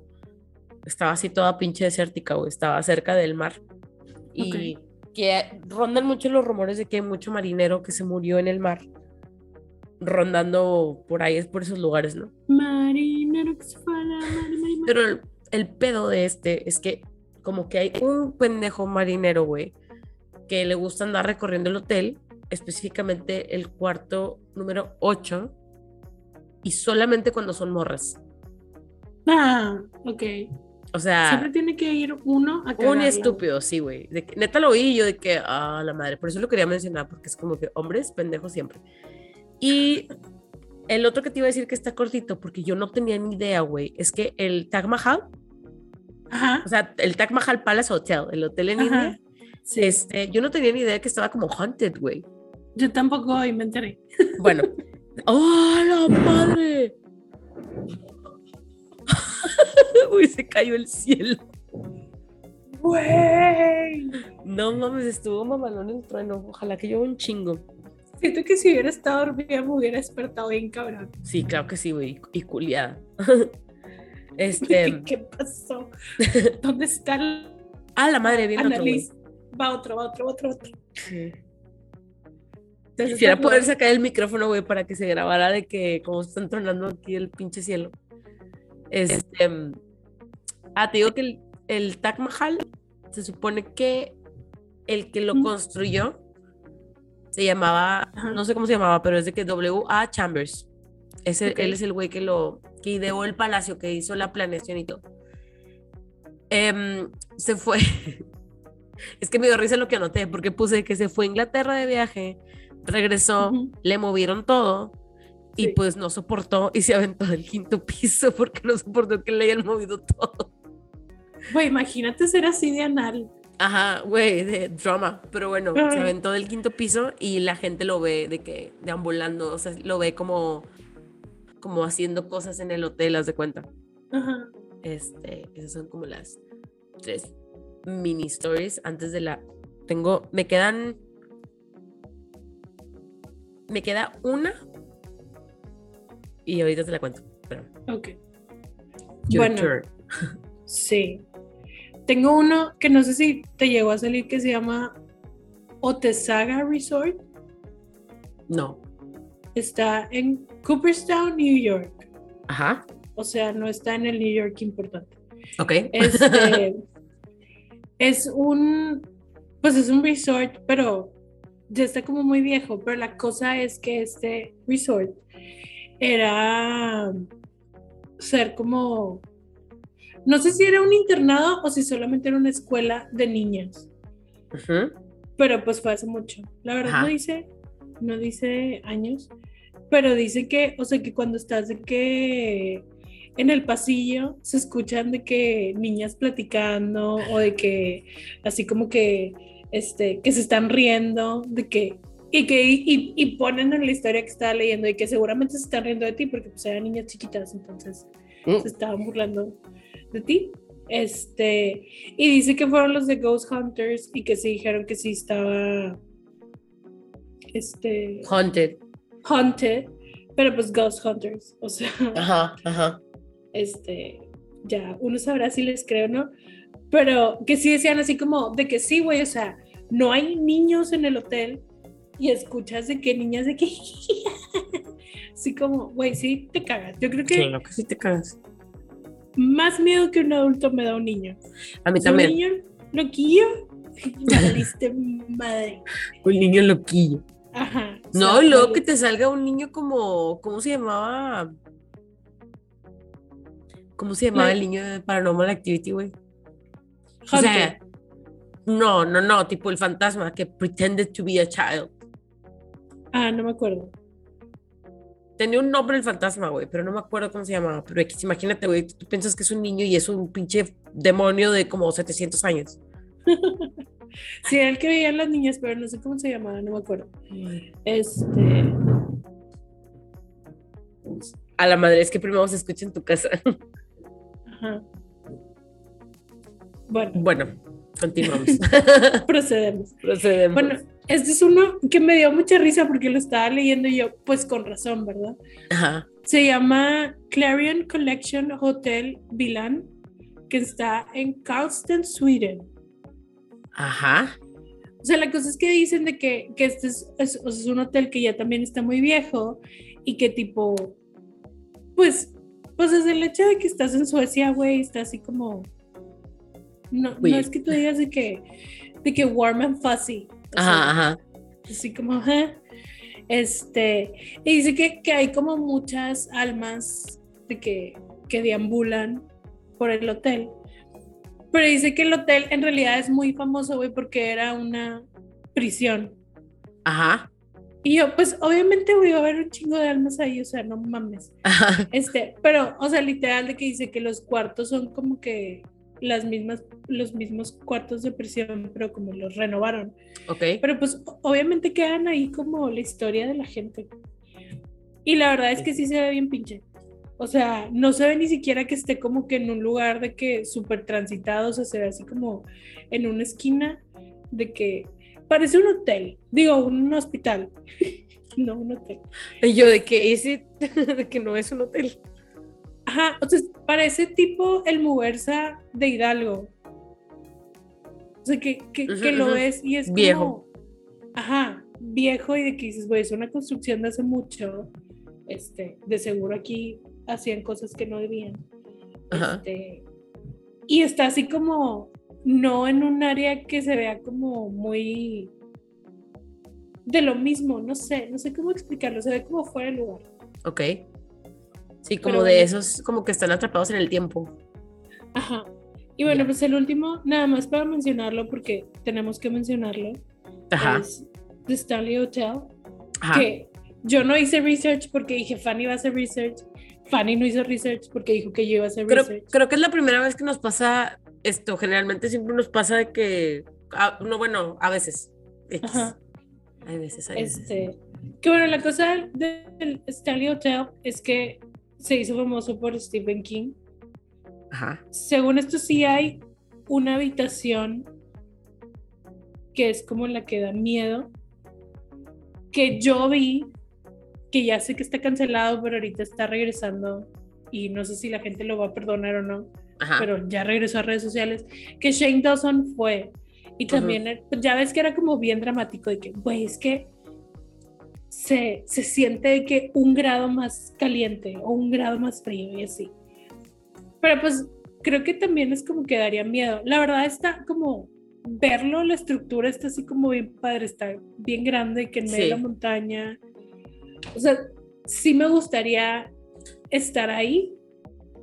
estaba así toda pinche desértica, güey, estaba cerca del mar. Y que rondan mucho los rumores de que hay mucho marinero que se murió en el mar, rondando por ahí, es por esos lugares, ¿no? Marinero que se fue a la mar, mar, mar. Pero el, el pedo de este es que como que hay un pendejo marinero, güey, que le gusta andar recorriendo el hotel, específicamente el cuarto número 8, y solamente cuando son morras. Ah, ok. O sea, Siempre tiene que ir uno a un cagarla. estúpido, sí, güey. Neta lo oí yo de que, ah, la madre. Por eso lo quería mencionar, porque es como que hombres pendejos siempre. Y el otro que te iba a decir que está cortito, porque yo no tenía ni idea, güey, es que el Taj Mahal, Ajá. o sea, el Taj Mahal Palace Hotel, el hotel en Ajá. India, Sí. este, yo no tenía ni idea que estaba como haunted, güey. Yo tampoco hoy me enteré. Bueno. ¡Oh, la madre! Uy, se cayó el cielo. Güey. No mames, estuvo mamalón el trueno. Ojalá que yo un chingo. Siento que si hubiera estado dormida me hubiera despertado bien cabrón. Sí, claro que sí, güey. Y culiada. ¿Qué, Este. qué pasó? ¿Dónde está el Ah, la madre, viene. Annalise? Va otro, va otro, va otro, otro. Sí. Entonces, Quisiera poder sacar el micrófono, güey, para que se grabara de que como están tronando aquí el pinche cielo. Este. Ah, te digo que el, el Taj Mahal se supone que el que lo construyó se llamaba, no sé cómo se llamaba, pero es de que W.A. Chambers. Ese, Ok. Él es el güey que lo que ideó el palacio, que hizo la planeación y todo. Em, se fue. es que me dio risa lo que anoté, porque puse que se fue a Inglaterra de viaje, regresó, le movieron todo y pues no soportó y se aventó del quinto piso porque no soportó que le hayan movido todo. Güey, imagínate ser así de anal. Ajá, güey, de drama. Pero bueno, se aventó del quinto piso y la gente lo ve de que deambulando, o sea, lo ve como, como haciendo cosas en el hotel, haz de cuenta. Ajá. Este, esas son como las tres mini stories antes de la. Tengo. Me quedan. Me queda una. Y ahorita te la cuento. Pero. Ok. Your Bueno. turn. Sí. Tengo uno que no sé si te llegó a salir que se llama Otesaga Resort. No. Está en Cooperstown, New York. Ajá. O sea, no está en el New York importante. Ok. Este, es un, pues es un resort, pero ya está como muy viejo. Pero la cosa es que este resort era ser como, no sé si era un internado o si solamente era una escuela de niñas. Pero pues fue hace mucho. La verdad Ajá. no dice, no dice años, pero dice que, o sea, que cuando estás de que en el pasillo se escuchan de que niñas platicando o de que así como que, este, que se están riendo, de que, y que, y, y ponen en la historia que estaba leyendo y que seguramente se están riendo de ti porque pues eran niñas chiquitas, entonces Mm. se estaban burlando de ti. Este, y dice que fueron los de Ghost Hunters y que sí dijeron que sí estaba este Haunted. haunted, pero pues Ghost Hunters, o sea, Ajá, ajá. Este, ya uno sabrá si les creo o no, pero que sí decían así como de que sí, güey, o sea, no hay niños en el hotel y escuchas de que niñas de que así como, güey, sí te cagas. Yo creo que Claro que sí te cagas. más miedo que un adulto me da un niño. A mí Si un también. niño loquillo, valiste madre. Un niño loquillo. Ajá. No, luego que te salga un niño como, ¿cómo se llamaba? ¿Cómo se llamaba La- el niño de Paranormal Activity, güey? O sea, no, no, no, tipo el fantasma que pretended to be a child. Ah, no me acuerdo. Tenía un nombre el fantasma, güey, pero no me acuerdo cómo se llamaba. Pero X, imagínate, güey, tú piensas que es un niño y es un pinche demonio de como 700 años. Sí, el que veían las niñas, pero no sé cómo se llamaba, no me acuerdo. Este. A la madre es que primero se escucha en tu casa. Ajá. Bueno, bueno, continuamos. procedemos. Procedemos. Bueno, este es uno que me dio mucha risa porque lo estaba leyendo yo, pues con razón, ¿verdad? Ajá. Se llama Clarion Collection Hotel Vilan, que está en Karlstad, Sweden. Ajá. O sea, la cosa es que dicen de que, que este es, es- es un hotel que ya también está muy viejo y que tipo, pues, pues desde el hecho de que estás en Suecia, güey, está así como, no, no es que tú digas de que, de que warm and fuzzy. o sea, Ajá, ajá. así como, ajá. Este, y dice que, que hay como muchas almas de que, que deambulan por el hotel. Pero dice que el hotel en realidad es muy famoso, güey, porque era una prisión. Ajá. Y yo, pues obviamente voy a ver un chingo de almas ahí, o sea, no mames. Ajá. Este, pero, o sea, literal de que dice que los cuartos son como que las mismas, los mismos cuartos de prisión, pero como los renovaron. Ok. Pero pues obviamente quedan ahí como la historia de la gente. Y la verdad es que sí se ve bien pinche. O sea, no se ve ni siquiera que esté como que en un lugar de que súper transitado, o sea, se ve así como en una esquina de que parece un hotel, digo, un hospital, no un hotel. Y yo de que ese, de que no es un hotel. Ajá, sea, parece tipo el Muversa de Hidalgo. O sea, que, que, lo ves y es Viejo. como, ajá, viejo y de que dices, güey, es una construcción de hace mucho. Este, de seguro aquí hacían cosas que no debían. Ajá. Este, y está así como, no en un área que se vea como muy de lo mismo, no sé, no sé cómo explicarlo, se ve como fuera de lugar. Ok. Sí, como Pero de bueno. esos, como que están atrapados en el tiempo. Ajá. Y bueno, Ya. pues el último, nada más para mencionarlo, porque tenemos que mencionarlo, Ajá. es The Stanley Hotel, Ajá. que yo no hice research porque dije Fanny va a hacer research, Fanny no hizo research porque dijo que yo iba a hacer Creo, research. creo que es la primera vez que nos pasa esto. Generalmente siempre nos pasa de que. ah, no, bueno, a veces. Ajá. Hay veces, hay veces. Este, que bueno, la cosa del Stanley Hotel es que se hizo famoso por Stephen King. Ajá. Según esto sí hay una habitación que es como la que da miedo, que yo vi, que ya sé que está cancelado, pero ahorita está regresando y no sé si la gente lo va a perdonar o no, Ajá. pero ya regresó a redes sociales, que Shane Dawson fue. Y también, eh, ya ves que era como bien dramático, de que, güey, es que se, se siente de que un grado más caliente o un grado más frío y así. Pero pues creo que también es como que daría miedo. La verdad está como verlo, la estructura está así como bien padre, está bien grande, que en medio de la Sí. montaña. O sea, sí me gustaría estar ahí,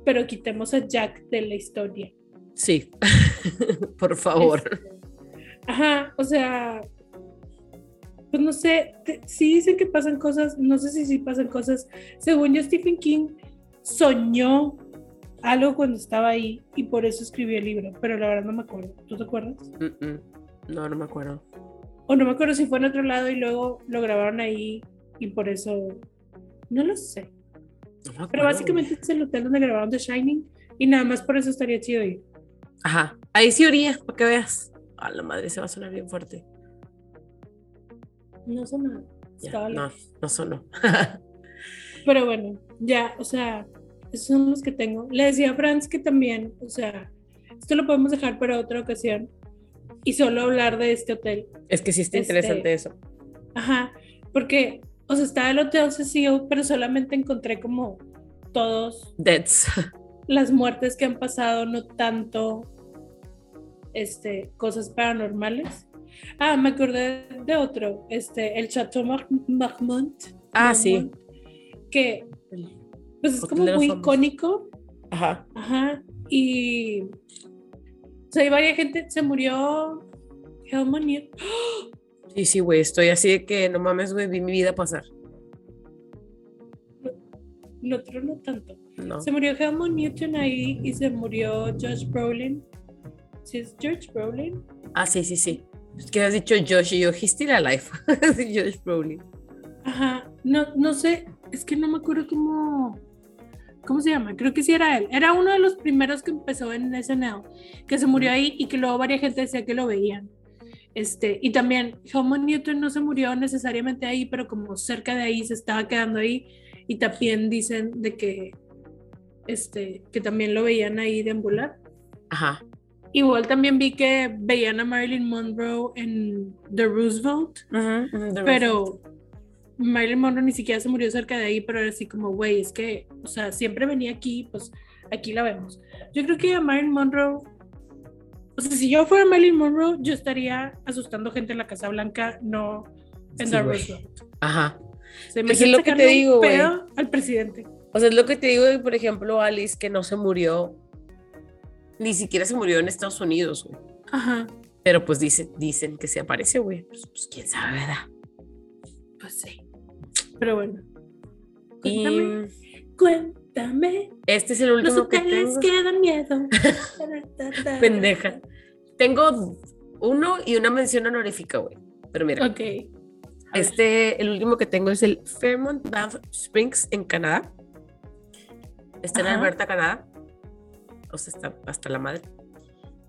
pero quitemos a Jack de la historia. Sí, por favor. Este, Ajá, o sea, pues no sé, te- sí dicen que pasan cosas, no sé si sí pasan cosas. Según yo, Stephen King soñó algo cuando estaba ahí y por eso escribió el libro, pero la verdad no me acuerdo. ¿Tú te acuerdas? Mm, mm. No, no me acuerdo. O no me acuerdo si fue en otro lado y luego lo grabaron ahí y por eso, no lo sé. No Pero básicamente es el hotel donde grabaron The Shining y nada más por eso estaría chido ir. Ajá. Ahí sí oría, para que veas. A la madre, se va a sonar bien fuerte. No nada. Ya, no, no sonó. Pero bueno, ya, o sea, esos son los que tengo. Le decía a Franz que también, o sea, esto lo podemos dejar para otra ocasión y solo hablar de este hotel. es que sí está Este- interesante eso. Ajá, porque, o sea, estaba el hotel Cecil, pero solamente encontré como todos Deads. las muertes que han pasado, no tanto este, cosas paranormales. Ah, me acordé de otro, este, el Chateau Mar- Marmont. Ah, sí. Que pues es Hotel como muy icónico. Ajá. Ajá. Y o sea, hay varias gente, se murió Helmut Newton. Sí, sí, güey. Estoy así de que no mames, güey, vi mi vida pasar. El otro no tanto. No. Se murió Helmut Newton ahí y se murió Josh Brolin. ¿Sí es George Brolin? Ah, sí, sí, sí. Es que has dicho Josh y yo, he's still alive. Josh Brolin. Ajá. No, no sé, es que no me acuerdo cómo. ¿Cómo se llama? Creo que sí era él. Era uno de los primeros que empezó en SNL, que se murió ahí y que luego varias gente decía que lo veían. Este, y también Helmut Newton no se murió necesariamente ahí, pero como cerca de ahí se estaba quedando ahí. Y también dicen de que, este, que también lo veían ahí deambular. Ajá. Igual también vi que veían a Marilyn Monroe en The Roosevelt, Ujú, ujú, de pero Marilyn Monroe ni siquiera se murió cerca de ahí, pero era así como, güey, es que, o sea, siempre venía aquí, pues aquí la vemos. Yo creo que a Marilyn Monroe, o sea, si yo fuera Marilyn Monroe, yo estaría asustando gente en la Casa Blanca, no en Sí. Roosevelt. Ajá. Se Pues es lo que te digo, güey. al presidente. O sea, es lo que te digo, de, por ejemplo, Alice, que no se murió, ni siquiera se murió en Estados Unidos, güey. Ajá, Pero pues dicen, dicen que se aparece, güey. Pues, pues, quién sabe, ¿verdad? pues sí. Pero bueno. Y Cuéntame, este es el Los último que hoteles tengo. que dan miedo. Pendeja. Tengo uno y una mención honorífica, güey. Pero mira, Ok. Este, el último que tengo es el Fairmont Banff Springs en Canadá. Está en. Alberta, Canadá. O sea, está hasta la madre.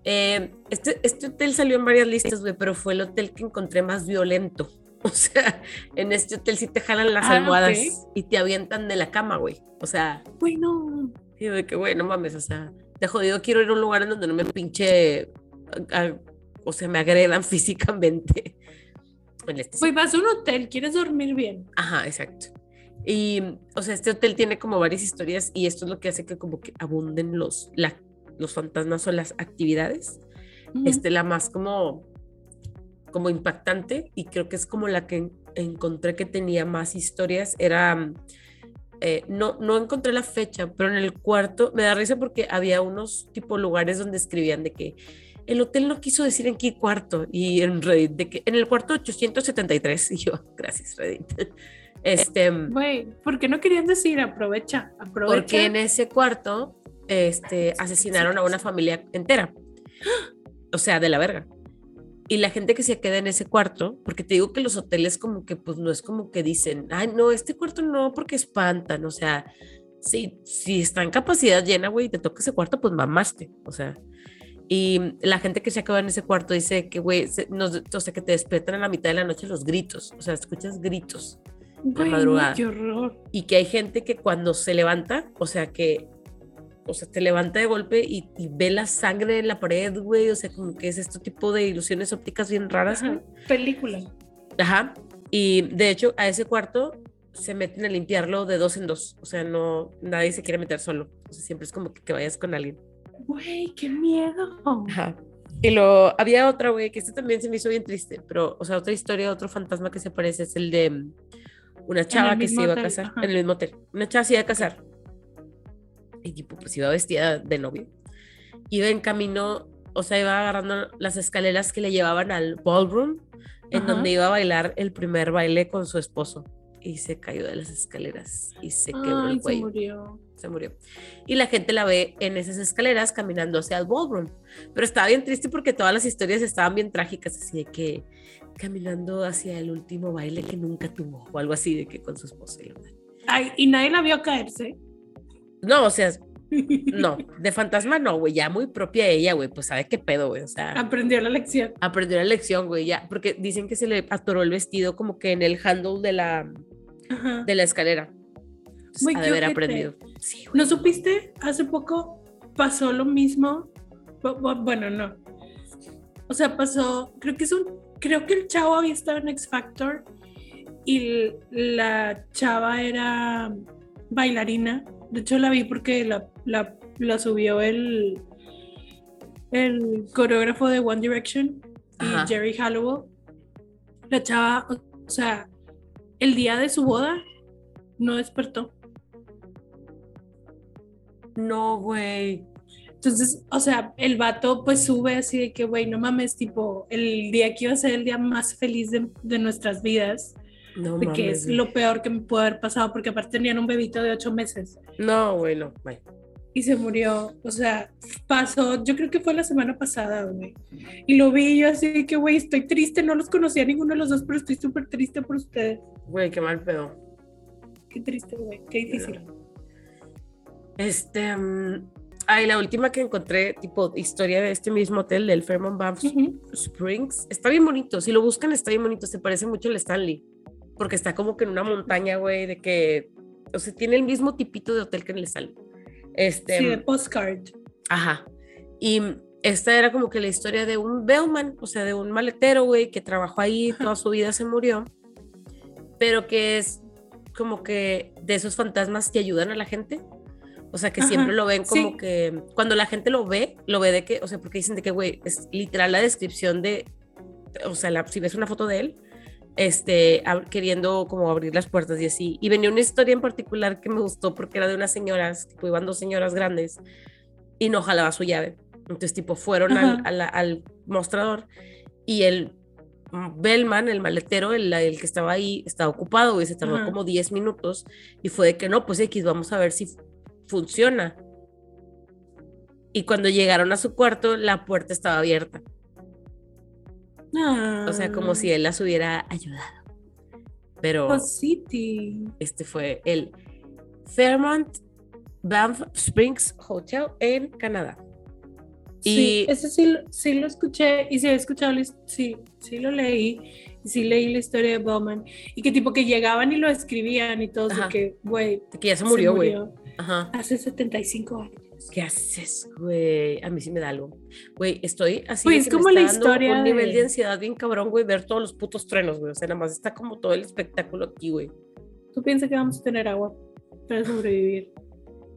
Eh, este, este hotel salió en varias listas, güey, pero fue el hotel que encontré más violento. O sea, en este hotel sí te jalan las Ah, almohadas y te avientan de la cama, güey. O sea, Güey, no. digo de que, güey, no mames, o sea, de jodido quiero ir a un lugar en donde no me pinche, a- a- o sea, me agredan físicamente. En este sí. Güey, vas a un hotel, quieres dormir bien. Ajá, exacto. Y, o sea, este hotel tiene como varias historias y esto es lo que hace que como que abunden los, la- los fantasmas o las actividades. Este, la más como, como impactante y creo que es como la que en- encontré que tenía más historias. Era, mm, eh, no, no encontré la fecha, pero en el cuarto me da risa porque había unos tipo lugares donde escribían de que el hotel no quiso decir en qué cuarto y en Reddit de que en el cuarto 873 y yo, gracias Reddit. Este, Güey, ¿por qué no querían decir aprovecha? Aprovecha. porque en ese cuarto este, asesinaron a una familia entera. O sea, de la verga. Y la gente que se queda en ese cuarto, porque te digo que los hoteles como que pues no es como que dicen, ay, no, este cuarto no, porque espantan. O sea, si, si está en capacidad llena, güey, y te toca ese cuarto, pues mamaste. O sea, Y la gente que se acaba en ese cuarto dice que, güey, o sea, que te despiertan a la mitad de la noche los gritos. O sea, escuchas gritos de madrugada. Qué horror. Y que hay gente que cuando se levanta, o sea, que, o sea, te levanta de golpe y, ve la sangre en la pared, güey. O sea, como que es este tipo de ilusiones ópticas bien raras. Película. Ajá. Y de hecho, a ese cuarto se meten a limpiarlo de dos en dos. O sea, no, nadie se quiere meter solo. O sea, siempre es como que, que vayas con alguien. Güey, qué miedo. Ajá. Y lo, había otra, güey, que este también se me hizo bien triste, pero, o sea, otra historia, otro fantasma que se parece es el de mm, una chava que se iba a casar en el mismo hotel. Una chava se iba a casar. Y tipo, pues iba vestida de novio. Iba en camino, o sea, iba agarrando las escaleras que le llevaban al ballroom, en donde iba a bailar el primer baile con su esposo y se cayó de las escaleras y se quebró el cuello. Se murió. Se murió. Y la gente la ve en esas escaleras caminando hacia el ballroom. Pero estaba bien triste porque todas las historias estaban bien trágicas, así de que caminando hacia el último baile que nunca tuvo, o algo así de que con su esposo. Ay, y nadie la vio caerse. No, o sea, no, de fantasma no, güey, ya muy propia ella, güey, pues sabe qué pedo, güey, o sea. Aprendió la lección. Aprendió la lección, güey, ya, porque dicen que se le atoró el vestido como que en el handle de la, de la escalera. Ha de haber aprendido. ¿No supiste? Hace poco pasó lo mismo. Bueno, no. O sea, pasó, creo que es un, creo que el chavo había estado en X Factor y la chava era bailarina. De hecho, la vi porque la, la, subió el, el coreógrafo de One Direction y Jerry Hallowell. La chava, o sea, el día de su boda no despertó. No, güey. Entonces, o sea, el vato pues sube así de que, güey, no mames, tipo, el día que iba a ser el día más feliz de, nuestras vidas. No que es lo peor que me puede haber pasado, porque aparte tenían un bebito de ocho meses. No, güey, no, güey. Y se murió, o sea, pasó, yo creo que fue la semana pasada, güey. Y lo vi yo así que, güey, estoy triste, no los conocía ninguno de los dos, pero estoy súper triste por ustedes. Güey, qué mal pedo. Qué triste, güey, qué difícil. Este, um, ay, la última que encontré, tipo, historia de este mismo hotel, del Fairmont Banff Springs, está bien bonito. Si lo buscan, está bien bonito. Se parece mucho al Stanley, porque está como que en una montaña, güey, de que, o sea, tiene el mismo tipito de hotel que en el Stanley. Este, sí, de postcard. Ajá. Y esta era como que la historia de un bellman, o sea, de un maletero, güey, que trabajó ahí, toda su vida se murió, pero que es como que de esos fantasmas que ayudan a la gente. O sea, que siempre lo ven como que cuando la gente lo ve, lo ve de que, o sea, porque dicen de que, güey, es literal la descripción de, o sea, si ves una foto de él, este, queriendo como abrir las puertas y así. Y venía una historia en particular que me gustó porque era de unas señoras, tipo, iban dos señoras grandes y no jalaba su llave. Entonces, tipo, fueron al, al, mostrador y el Bellman, el maletero, el, el, que estaba ahí, estaba ocupado y se tardó como 10 minutos y fue de que no, pues X, vamos a ver si funciona. Y cuando llegaron a su cuarto, la puerta estaba abierta. O sea, como si él las hubiera ayudado. Pero este fue el Fairmont Banff Springs Hotel en Canadá. Sí, y ese sí, sí lo escuché y sí he escuchado, sí, sí lo leí y sí leí la historia de Bowman y que tipo que llegaban y lo escribían y todo, que, güey. Que ya se murió, güey. Hace 75 años. ¿Qué haces, güey? A mí sí me da algo. Güey, estoy así. Pues es como la historia. Un nivel de ansiedad bien cabrón, güey, ver todos los putos trenos, güey. O sea, nada más está como todo el espectáculo aquí, güey. ¿Tú piensas que vamos a tener agua para sobrevivir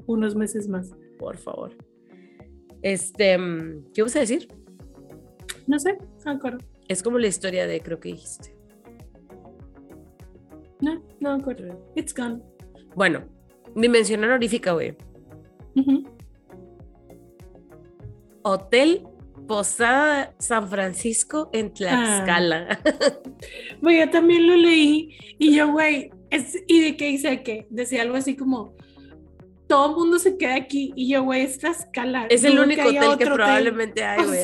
unos meses más? Por favor. Este, ¿qué vas a decir? No sé, no acuerdo. Es como la historia de, creo que dijiste. No, no acuerdo. It's gone. Bueno, mi mención honorífica, güey. Hotel Posada San Francisco en Tlaxcala. Ah. yo también lo leí y yo, güey, ¿y de qué dice que? Decía algo así como, todo el mundo se queda aquí y yo, güey, es Tlaxcala. Es el único hotel que probablemente hay, güey.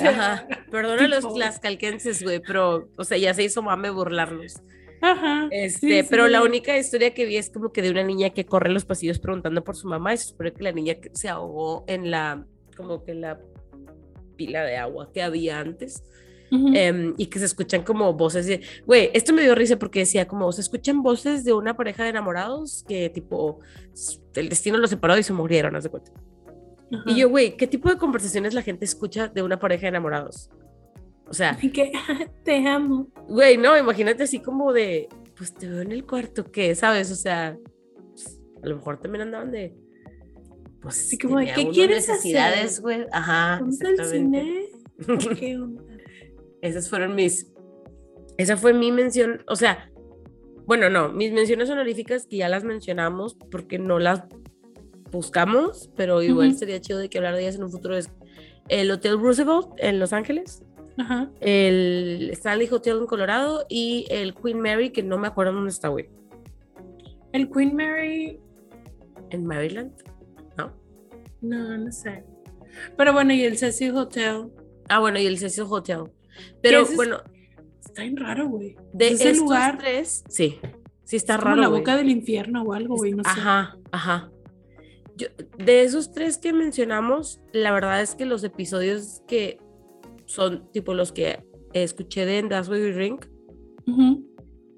Perdona a los tlaxcalquenses, güey, pero, o sea, ya se hizo mame burlarlos. Ajá. Este, pero la única historia que vi es como que de una niña que corre los pasillos preguntando por su mamá y se supone que la niña se ahogó en la, como que la pila de agua que había antes. Ujú. em, y que se escuchan como voces de, güey, esto me dio risa porque decía como se escuchan voces de una pareja de enamorados que tipo el destino los separó y se murieron, haz de cuenta. Ajá. Y yo, güey, ¿qué tipo de conversaciones la gente escucha de una pareja de enamorados? O sea, que te amo. güey, no, imagínate así como de, pues te veo en el cuarto, ¿qué? ¿Sabes? O sea, pues, a lo mejor también andaban de, pues, Así como de, tenía ¿qué uno quieres necesidades, güey. Ajá, ¿Vamos al exactamente. cine? ¿Qué onda? Esas fueron mis. Esa fue mi mención. O sea, bueno, no, mis menciones honoríficas que ya las mencionamos porque no las buscamos, pero igual sería chido de que hablar de ellas en un futuro. Es el Hotel Roosevelt en Los Ángeles, Ajá. el Stanley Hotel en Colorado y el Queen Mary, que no me acuerdo dónde está, güey. El Queen Mary, En Maryland. No, no sé. Pero bueno, y el Cecil Hotel. Ah, bueno, y el Cecil Hotel. Pero es- bueno, Está bien raro, güey. de ese lugar tres, sí, sí está es como raro. la güey. boca del infierno o algo, güey, no sé. Ajá, ajá. Yo- de esos tres que mencionamos, la verdad es que los episodios que son tipo los que escuché de That's What We Drink Ujú.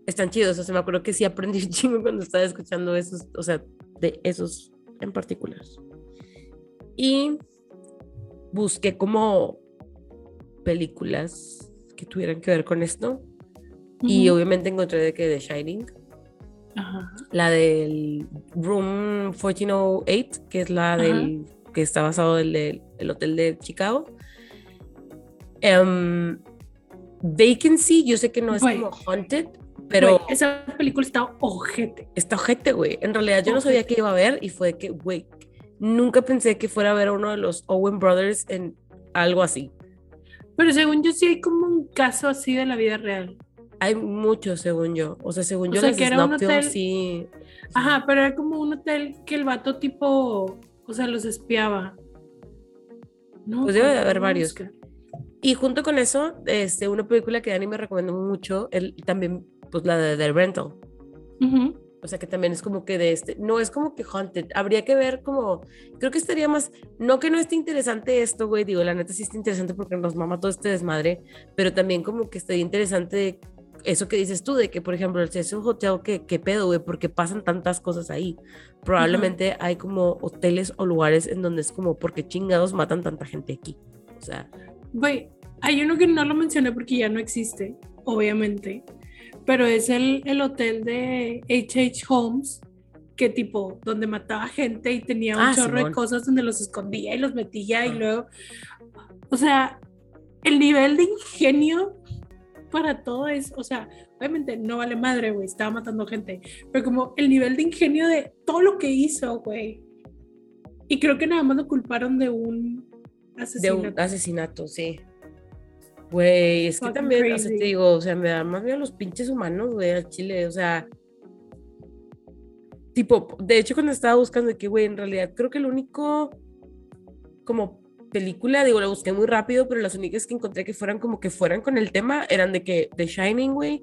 están chidos. O sea, me acuerdo que sí aprendí un chingo cuando estaba escuchando esos, o sea, de esos en particular. Y busqué como películas que tuvieran que ver con esto. Y obviamente encontré de que The Shining. La del Room 1408, que es la del que está basado en el, el hotel de Chicago. Em, Vacancy, yo sé que no es como haunted, pero Güey, esa película está ojete. está ojete, güey. En realidad yo no sabía que iba a ver y fue que, güey, nunca pensé que fuera a ver a uno de los Owen Brothers en algo así. Pero según yo sí hay como un caso así de la vida real. Hay muchos, según yo. O sea, según O yo, sea, que era un hotel- sí. Ajá, pero era como un hotel que el vato tipo, o sea, los espiaba. No, Pues debe de haber varios. Y junto con eso, este, una película que Dani me recomendó mucho, él, también, pues la de The Rental. Ujú. O sea, que también es como que de este, no es como que Haunted. Habría que ver como, creo que estaría más, no que no esté interesante esto, güey, digo, la neta sí está interesante porque nos mama todo este desmadre, pero también como que estaría interesante eso que dices tú, de que, por ejemplo, el Cecil Hotel, que, qué pedo, güey, porque pasan tantas cosas ahí. Probablemente hay como hoteles o lugares en donde es como, porque chingados matan tanta gente aquí? O sea, Güey, hay uno que no lo mencioné porque ya no existe, obviamente, pero es el, el hotel de H.H. Holmes, que tipo, donde mataba gente y tenía un Ah, chorro de cosas donde los escondía y los metía y Ah. luego, o sea, el nivel de ingenio para todo es, o sea, obviamente no vale madre, güey, estaba matando gente, pero como el nivel de ingenio de todo lo que hizo, güey. Y creo que nada más lo culparon de un de asesinato. un asesinato, sí. Güey, es que también, o sea, te digo, o sea, me da más bien los pinches humanos, güey, al chile, o sea. Tipo, de hecho, cuando estaba buscando, que, güey, en realidad creo que el único, como película, digo, la busqué muy rápido, pero las únicas que encontré que fueran como que fueran con el tema eran de que The Shining, güey,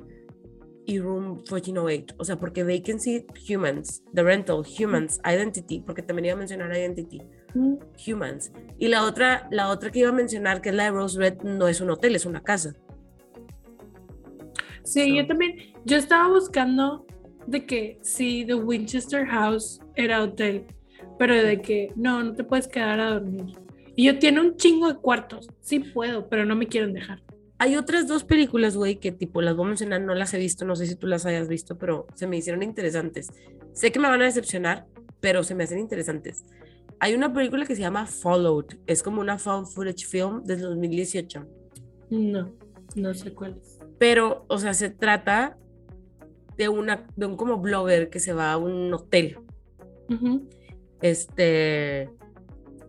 y Room 1408. O sea, porque Vacancy, Humans, The Rental, Humans, Identity, porque también iba a mencionar Identity. Humans. Y la otra, la otra que iba a mencionar, que es la de Rose Red, no es un hotel, es una casa. Sí, So. yo también, yo estaba buscando de que sí, The Winchester House era hotel, pero de que no, no te puedes quedar a dormir. Y yo tiene un chingo de cuartos, sí puedo, pero no me quieren dejar. Hay otras dos películas, güey, que tipo las voy a mencionar, no las he visto, no sé si tú las hayas visto, pero se me hicieron interesantes. Sé que me van a decepcionar, pero se me hacen interesantes. Hay una película que se llama Followed, es como una found footage film del 2018. No, no sé cuál es. Pero, o sea, se trata de, una, de un como blogger que se va a un hotel este,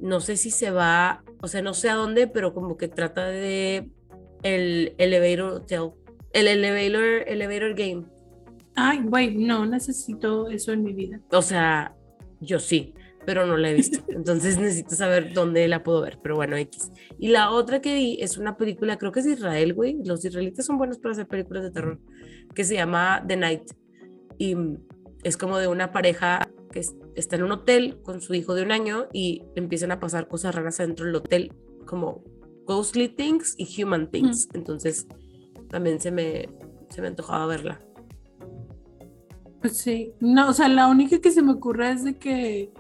no sé si se va, o sea, no sé a dónde, pero como que trata de el elevator hotel, el elevator, elevator game. Ay, güey, no necesito eso en mi vida. O sea, yo sí, pero no la he visto. Entonces necesito saber dónde la puedo ver, pero bueno, X. Y la otra que vi es una película, creo que es de Israel, güey. Los israelitas son buenos para hacer películas de terror, que se llama The Night. Y es como de una pareja que es- está en un hotel con su hijo de un año y empiezan a pasar cosas raras adentro del hotel, como ghostly things y human things. Entonces también se me, se me antojaba verla. Pues sí, no, o sea, la única que se me ocurre es de que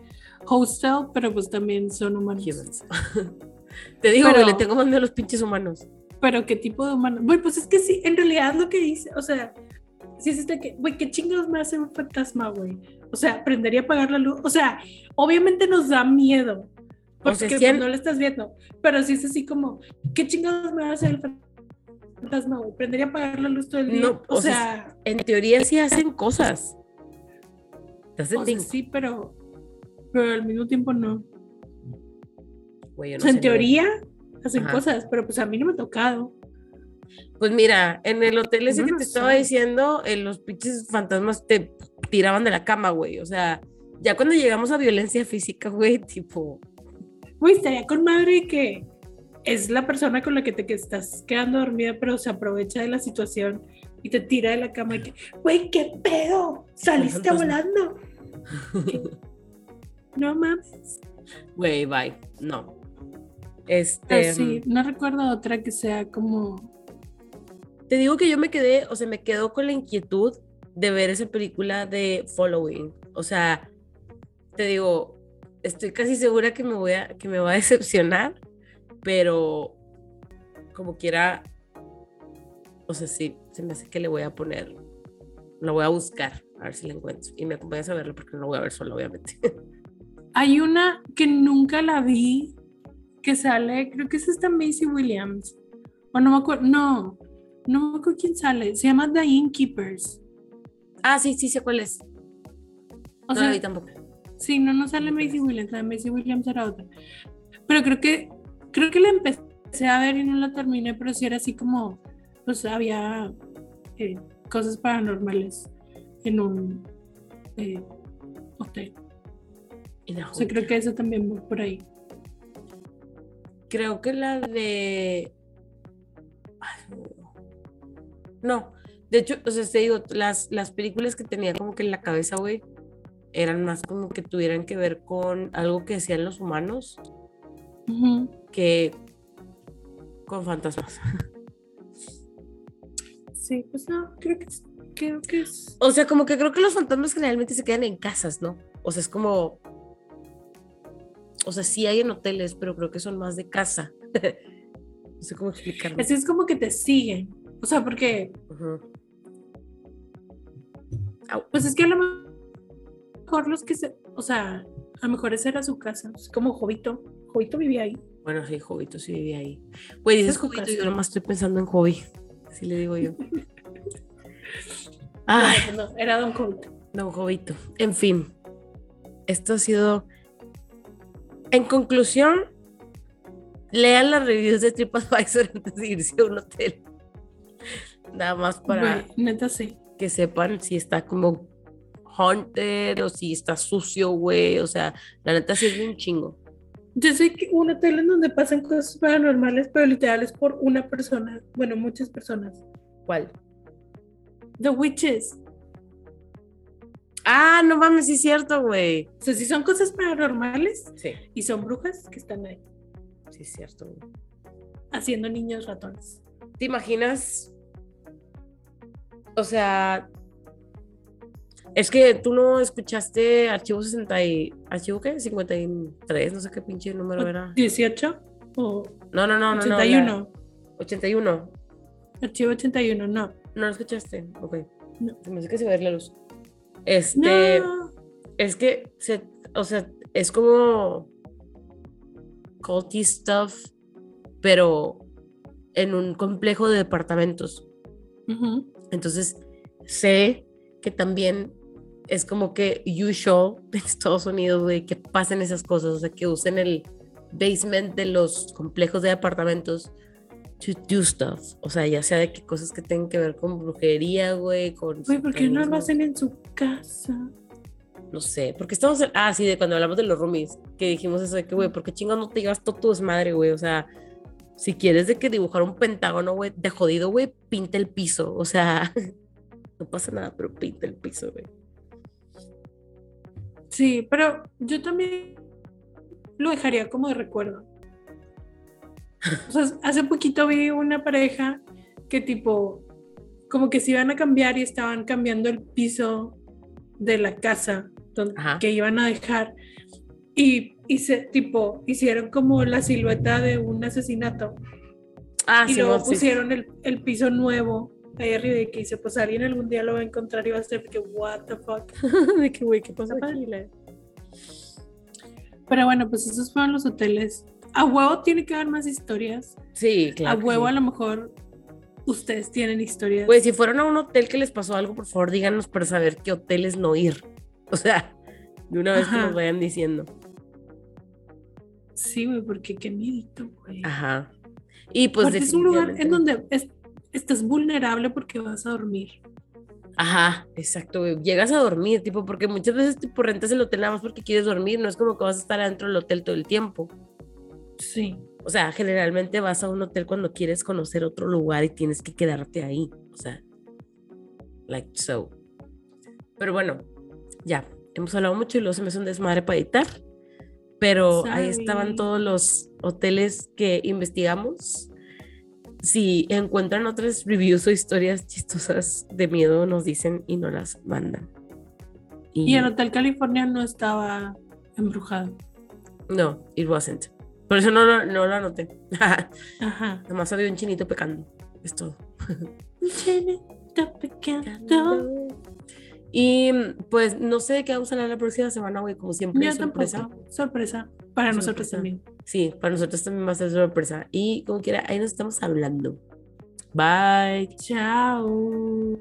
Hostel, pero pues también son humanos. Humans. Te digo, Pero- güey, le tengo más miedo a los pinches humanos. Pero qué tipo de humano. Güey, pues es que sí, en realidad lo que dice, o sea, sí es este que, güey, qué chingados me hace un fantasma, güey. O sea, aprendería a apagar la luz. O sea, obviamente nos da miedo. Porque sea, pues, sí han- no lo estás viendo. Pero sí es así como, ¿qué chingados me hace el fantasma, güey? Aprendería a apagar la luz todo el día. No, o, o sea, sea, En teoría sí hacen cosas. O sea, sí, pero, pero al mismo tiempo no. Güey, yo O no sea, en teoría hacen Ajá. cosas, pero pues a mí no me ha tocado. Pues mira, en el hotel ese que te estaba diciendo, eh, los pinches fantasmas te tiraban de la cama, güey. O sea, ya cuando llegamos a violencia física, güey, tipo, Güey, estaría con madre que es la persona con la que te que estás quedando dormida, pero se aprovecha de la situación y te tira de la cama y que, güey, ¿qué pedo? Saliste volando. No mames. güey, bye. No. Este, Así, no recuerdo otra que sea como. te digo que yo me quedé, o sea, me quedo con la inquietud de ver esa película de Following. O sea, te digo, estoy casi segura que me voy a, que me va a decepcionar, pero como quiera, o sea, sí, se me hace que le voy a poner, la voy a buscar, a ver si la encuentro. Y me acompañas a verla porque no la voy a ver sola, obviamente. Hay una que nunca la vi, que sale, creo que es esta Macy Williams. O no me acuerdo, no, no me acuerdo quién sale. Se llama The Innkeepers. ah, sí, sí sé cuál es. O no sea, la vi tampoco. Sí, no, no sale Macy Williams, la de Macy Williams era otra. Pero creo que, creo que la empecé a ver y no la terminé, pero sí era así como, pues había eh, cosas paranormales en un eh, hotel. Y la O sea, creo que eso también va por ahí. Creo que la de. Ay, no. De hecho, o sea, te digo, las, las películas que tenía como que en la cabeza, güey, eran más como que tuvieran que ver con algo que hacían los humanos que con fantasmas. Sí, pues no, creo que creo que es. O sea, como que creo que los fantasmas generalmente se quedan en casas, ¿no? O sea, es como. O sea, sí hay en hoteles, pero creo que son más de casa. no sé cómo explicarlo. Así es como que te siguen. O sea, porque, Ujú. pues es que a lo mejor los que se, o sea, a lo mejor esa era su casa, es como Jovito. Jovito vivía ahí. Bueno, sí, Jovito sí vivía ahí. Güey, dices Jovito, casa. yo nomás estoy pensando en hobby. Así le digo yo. Ay, No, no, era Don Jovito. don Jovito. En fin, esto ha sido. En conclusión, lean las reviews de TripAdvisor antes de irse a un hotel. Nada más para Güey, neta sí. que sepan si está como haunted o si está sucio, güey. O sea, la neta sí es un chingo. Yo sé que un hotel en donde pasan cosas paranormales, pero literales por una persona, bueno, muchas personas. ¿Cuál? The Witches. Ah, no mames, sí es cierto, güey. O sea, si son cosas paranormales Sí, y son brujas que están ahí sí es cierto, güey. haciendo niños ratones. ¿Te imaginas? O sea, es que tú no escuchaste Archivo 60 y... ¿Archivo qué? 53, no sé qué pinche número era. 18 o No, no, no, no. no, la- 81. 81. Archivo 81, no. No lo escuchaste. Ok. No. Se me hace que se va a ir la luz. Este... No. Es que, se, o sea, es como culty stuff, pero en un complejo de departamentos. Entonces, sé que también es como que usual en Estados Unidos, güey, que pasen esas cosas, o sea, que usen el basement de los complejos de apartamentos to do stuff. O sea, ya sea de que cosas que tengan que ver con brujería, güey, con... Güey, ¿por qué no lo hacen en su casa? No sé, porque estamos... en- Ah, sí, de cuando hablamos de los roomies, que dijimos eso de que, güey, ¿por qué chingados no te llevas todo tu desmadre, güey? O sea, si quieres de que dibujar un pentágono, güey, de jodido, güey, pinta el piso. O sea, no pasa nada, pero pinta el piso, güey. Sí, pero yo también lo dejaría como de recuerdo. O sea, hace poquito vi una pareja que tipo, como que se iban a cambiar y estaban cambiando el piso de la casa donde, que iban a dejar. Y, y se, tipo, hicieron como la silueta de un asesinato. Ah, y sí, luego sí. pusieron el, el piso nuevo ahí arriba y que dice, pues alguien algún día lo va a encontrar y va a ser que, what the fuck. de que, güey, ¿qué pasa Pero bueno, pues esos fueron los hoteles. A huevo tiene que haber más historias. Sí, claro. a huevo sí. a lo mejor ustedes tienen historias. Güey, si fueron a un hotel que les pasó algo, por favor díganos para saber qué hoteles no ir. O sea, de una vez que nos vayan diciendo. sí, güey, porque qué miedito, güey. Ajá. Y pues es un lugar en donde es- estás vulnerable porque vas a dormir. Ajá, exacto, güey. Llegas a dormir, tipo, porque muchas veces tipo rentas el hotel nada más porque quieres dormir, no es como que vas a estar adentro del hotel todo el tiempo. Sí. O sea, generalmente vas a un hotel cuando quieres conocer otro lugar y tienes que quedarte ahí. O sea, like so. Pero bueno, ya, hemos hablado mucho y luego se me hace un desmadre para editar. Pero ahí estaban todos los hoteles que investigamos. Si encuentran otras reviews o historias chistosas de miedo, nos dicen y nos las mandan. Y el Hotel California no estaba embrujado. No, it wasn't. Por eso no, lo- no lo anoté. Ajá. Nomás había un chinito pecando. Es todo. Chinito pecando. Y pues no sé de qué vamos a hablar la próxima semana, güey, como siempre. Yo sorpresa. tampoco. Sorpresa. Para nosotros también. Sí, para nosotros también va a ser sorpresa. Y como quiera, ahí nos estamos hablando. Bye. Chao.